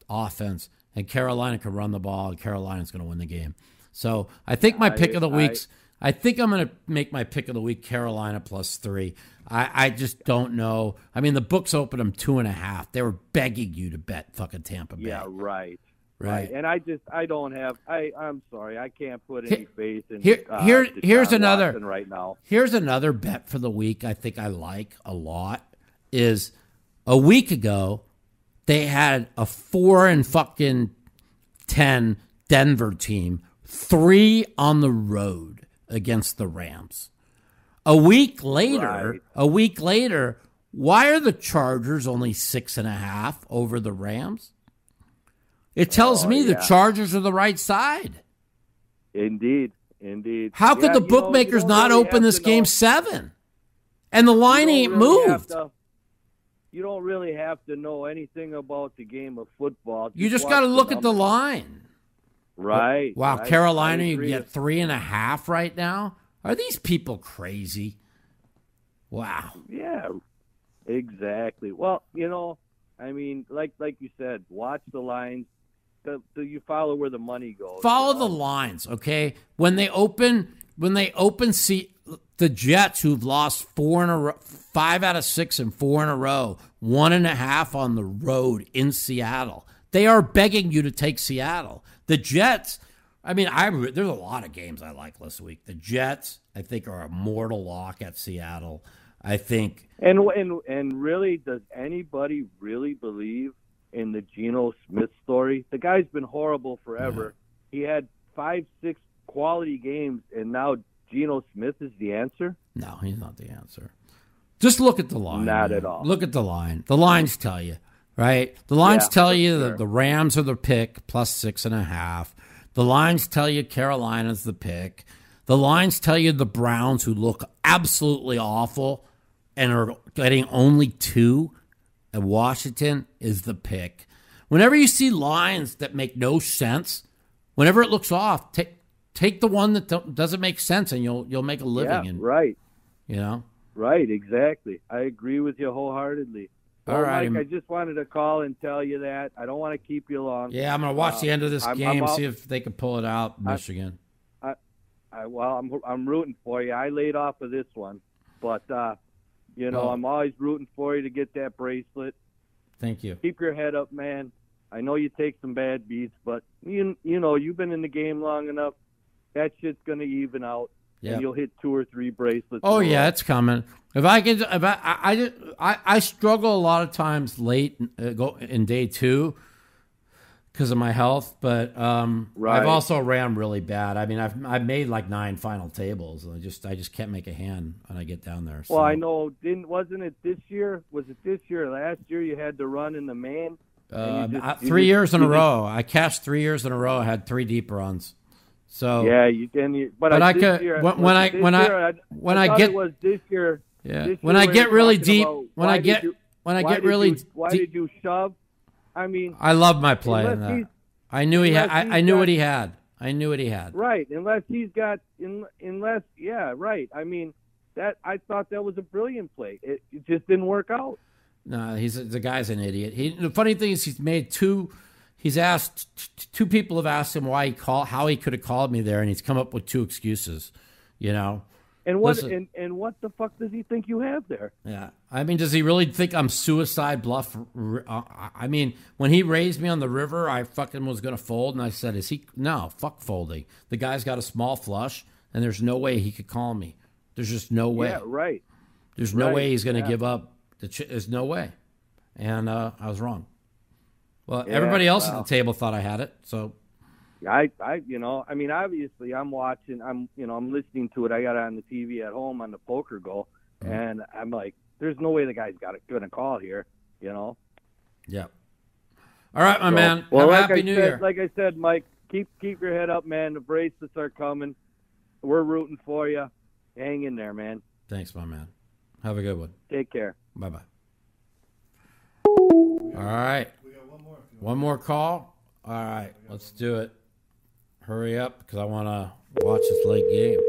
offense. And Carolina can run the ball, and Carolina's going to win the game. So I think my pick of the I- weeks. I think I'm going to make my pick of the week Carolina plus three. I, I just don't know. I mean, the books opened them two and a half. They were begging you to bet fucking Tampa Bay. Yeah, right. Right. And I just I don't have I I'm sorry I can't put any faith in here- uh, here- here's another- Watson right now. Here's another bet for the week I think I like a lot is a week ago they had a four and fucking ten Denver team, three on the road against the Rams. A week later, Right. a week later, why are the Chargers only six and a half over the Rams? It tells Oh, me the. Chargers are the right side. Indeed, indeed. How could Yeah, the you know, bookmakers don't really open this game know- seven? And the line ain't really moved. to- you don't really have to know anything about the game of football. You just got to look at the line. Right. Wow, right. Carolina, you get three and a half right now. Are these people crazy? Wow. Yeah, exactly. Well, you know, I mean, like like you said, watch the lines. The, the, you follow where the money goes. Follow you the lines, okay? When they open, when they open, see the Jets who've lost four in a row, five out of six and four in a row, one and a half on the road in Seattle. They are begging you to take Seattle. The Jets. I mean, I there's a lot of games I like this week. The Jets, I think, are a mortal lock at Seattle. I think And and and really, does anybody really believe in the Geno Smith story? The guy's been horrible forever. He had five, six quality games, and now Geno Smith is the answer. No, he's not the answer. Just look at the line. Not man. at all. Look at the line. The lines tell you, right? The lines Yeah, tell you sure. that the Rams are the pick plus six and a half. The lines tell you Carolina's the pick. The lines tell you the Browns, who look absolutely awful and are getting only two, and Washington is the pick. Whenever you see lines that make no sense, whenever it looks off, take take the one that doesn't make sense, and you'll you'll make a living. yeah, and right, you know. right, exactly. I agree with you wholeheartedly. All Well, right, Mike, I'm- just wanted to call and tell you that. I don't want to keep you long. Yeah, I'm gonna watch Uh, the end of this I'm- game, I'm see if they can pull it out, Michigan. I, well, I'm I'm rooting for you. I laid off of this one, but uh, you know Oh. I'm always rooting for you to get that bracelet. Thank you. Keep your head up, man. I know you take some bad beats, but you you know you've been in the game long enough. That shit's gonna even out, Yeah. and you'll hit two or three bracelets. Oh yeah, it's coming. If I can, if I, I, I, I, I struggle a lot of times late uh, go in day two because of my health, but um, Right. I've also ran really bad. I mean, I've I've made like nine final tables, and I just I just can't make a hand when I get down there. Well, I know. Didn't wasn't it this year? Was it this year? Last year you had to run in the man. Uh, just- uh, you three just- years in a row. I cashed three years in a row. I had three deep runs. So Yeah, you can. You, but, But I this could- year- when- when I- when I- when I, I get- it was this year. Yeah. This When year I get really deep- when I get- you- when I get really you- why deep- did you shove? I mean, I love my play in that. I knew he had. I, I knew got- what he had. I knew what he had. right? Unless he's got, in, unless yeah, right. I mean, that I thought that was a brilliant play. It, it just didn't work out. No, he's the guy's an idiot. He, the funny thing is, he's made two. He's asked two people have asked him why he called, how he could have called me there, and he's come up with two excuses. You know, And what Listen. and, and what the fuck does he think you have there? Yeah, I mean, does he really think I'm suicide bluff? Uh, I mean, when he raised me on the river, I fucking was gonna fold, and I said, "Is he? No, fuck folding. The guy's got a small flush, and there's no way he could call me. There's just no way. Yeah, right. There's no right, way he's gonna yeah. give up. The ch- there's no way." And uh, I was wrong. Well, Yeah, everybody else well. at the table thought I had it, so I, I, you know, I mean, obviously, I'm watching. I'm, you know, I'm listening to it. I got it on the TV at home on the PokerGO, Mm-hmm. and I'm like, there's no way the guy's got it gonna call here. You know. yeah. All right, my So- man. Well, Have like happy I New said, Year. Like I said, Mike, keep keep your head up, man. The bracelets are coming. We're rooting for you. Hang in there, man. Thanks, my man. Have a good one. Take care. Bye bye. All right. We got one more. One more call. All right, let's do it. Hurry up because I want to watch this late game.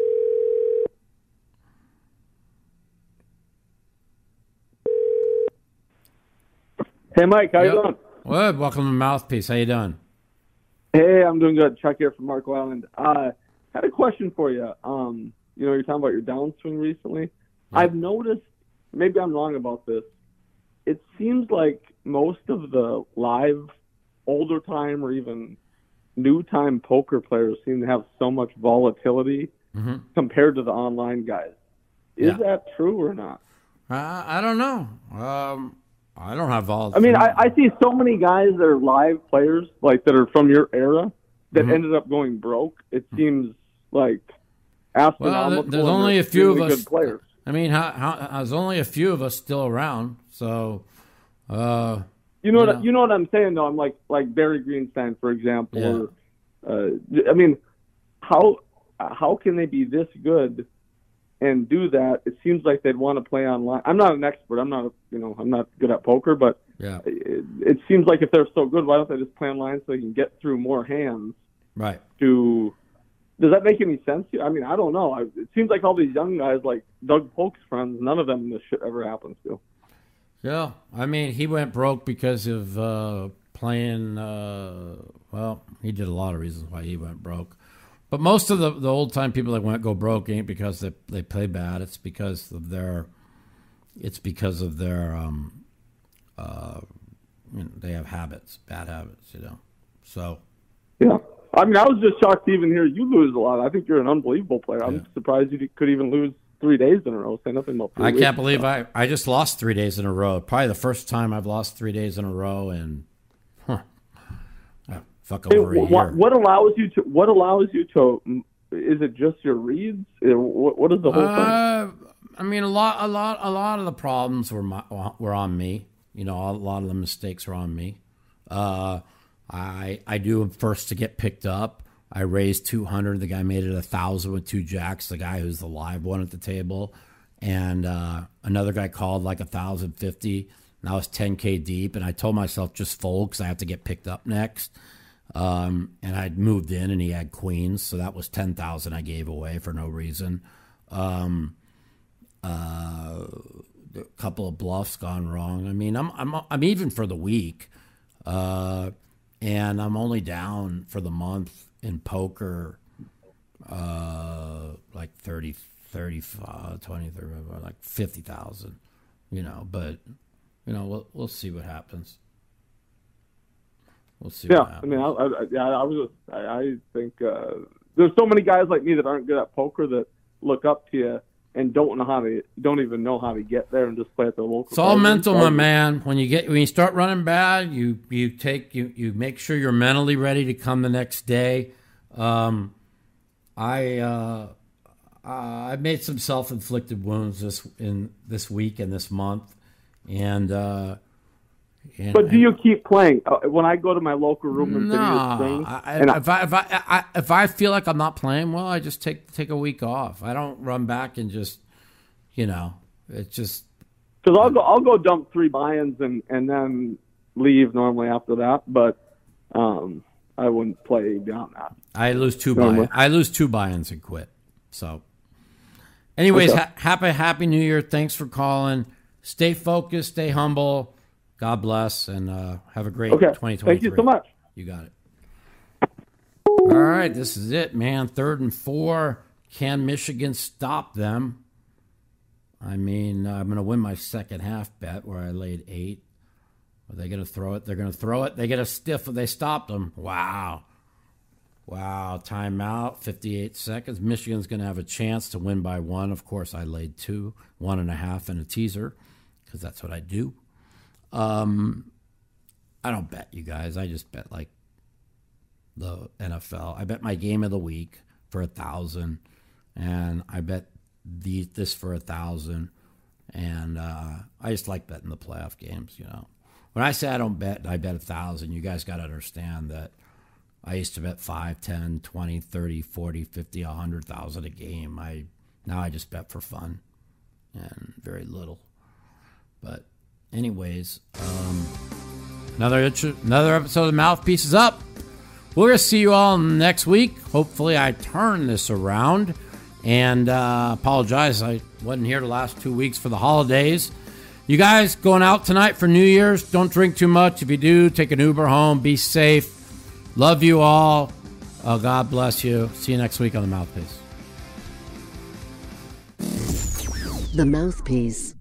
Hey, Mike, how Yep. you doing? Good. Welcome to Mouthpiece. How you doing? Hey, I'm doing good. Chuck here from Marco Island. Uh, had a question for you. Um, you know, you're talking about your downswing recently. I've noticed, maybe I'm wrong about this. It seems like most of the live, older time or even new time poker players seem to have so much volatility Mm-hmm. compared to the online guys. Is Yeah. that true or not? Uh, I don't know. Um, I don't have all. I mean, I, I see so many guys that are live players, like that are from your era, that Mhm. ended up going broke. It seems like well, astronomical. th- there's only a few of us. Good players. I mean, how, how, there's only a few of us still around. So, uh, You know, You what, you know what I'm saying though. I'm like like Barry Greenstein, for example. Yeah. Or, uh, I mean, how how can they be this good and do that? It seems like they'd want to play online. I'm not an expert. I'm not you know I'm not good at poker, but yeah, it, it seems like if they're so good, why don't they just play online so they can get through more hands? right. to does that make any sense to you? I mean, I don't know. I, it seems like all these young guys, like Doug Polk's friends, none of them this shit ever happens to. Yeah, I mean, he went broke because of uh, playing. Uh, well, he did a lot of reasons why he went broke, but most of the, the old time people that went go broke ain't because they they play bad. It's because of their. It's because of their. Um, uh, you know, they have habits, bad habits, you know. So Yeah. I mean, I was just shocked to even hear you lose a lot. I think you're an unbelievable player. I'm surprised you could even lose three days in a row. Say nothing about. Three I can't believe I I just lost three days in a row. Probably the first time I've lost three days in a row, and huh, uh, fuck Hey, over a what, year. what allows you to? What allows you to? Is it just your reads? What, what is the whole thing? Uh, I mean, a lot, a lot, a lot of the problems were my, were on me. You know, a lot of the mistakes were on me. Uh, I I do them first to get picked up. I raised two hundred. The guy made it a thousand with two jacks. The guy who's the live one at the table, and uh, another guy called like a thousand fifty. And I was ten k deep, and I told myself just fold because I have to get picked up next. Um, and I'd moved in, and he had queens, so that was ten thousand I gave away for no reason. Um, uh, a couple of bluffs gone wrong. I mean, I'm I'm I'm even for the week, uh, and I'm only down for the month in poker, uh, like 30, 35, 20, 30, like fifty thousand, you know. But you know, we'll we'll see what happens. We'll see. Yeah, I mean, I, I, yeah, I was. Just, I, I think uh, there's so many guys like me that aren't good at poker that look up to you and don't know how to, don't even know how to get there and just play at the local. It's all mental, my man. When you get when you start running bad, you you take you you make sure you're mentally ready to come the next day. Um, I uh, uh, I made some self inflicted wounds this in this week and this month, and. Uh, and But do you keep playing? Uh, when I go to my local room and no, I, and if I if I, I if I feel like I'm not playing well, I just take take a week off. I don't run back and just, you know, it's just because I'll go, I'll go dump three buy-ins and and then leave normally after that. But um, I wouldn't play beyond that. I lose two Normally. buy I lose two buy-ins and quit. So, anyways, Okay. ha- happy Happy New Year. Thanks for calling. Stay focused. Stay humble. God bless, and uh, have a great Okay. 2023. Thank you so much. You got it. All right, this is it, man. Third and four. Can Michigan stop them? I mean, I'm going to win my second half bet where I laid eight. Are they going to throw it? They're going to throw it. They get a stiff. They stopped them. Wow. Wow. Timeout. 58 seconds. Michigan's going to have a chance to win by one. Of course, I laid two, one and a half, and a teaser because that's what I do. Um, I don't bet you guys. I just bet like the NFL. I bet my game of the week for a thousand, and I bet the this for a thousand, and uh, I just like betting the playoff games. You know, when I say I don't bet, I bet a thousand. You guys got to understand that I used to bet 5, 10, 20, 30, 40, 50, 100,000 a game. I now I just bet for fun and very little. But anyways, um, another another episode of Mouthpiece is up. We're gonna see you all next week. Hopefully, I turn this around. And uh, apologize, I wasn't here the last two weeks for the holidays. You guys going out tonight for New Year's? Don't drink too much. If you do, take an Uber home. Be safe. Love you all. Uh, God bless you. See you next week on the Mouthpiece. The Mouthpiece.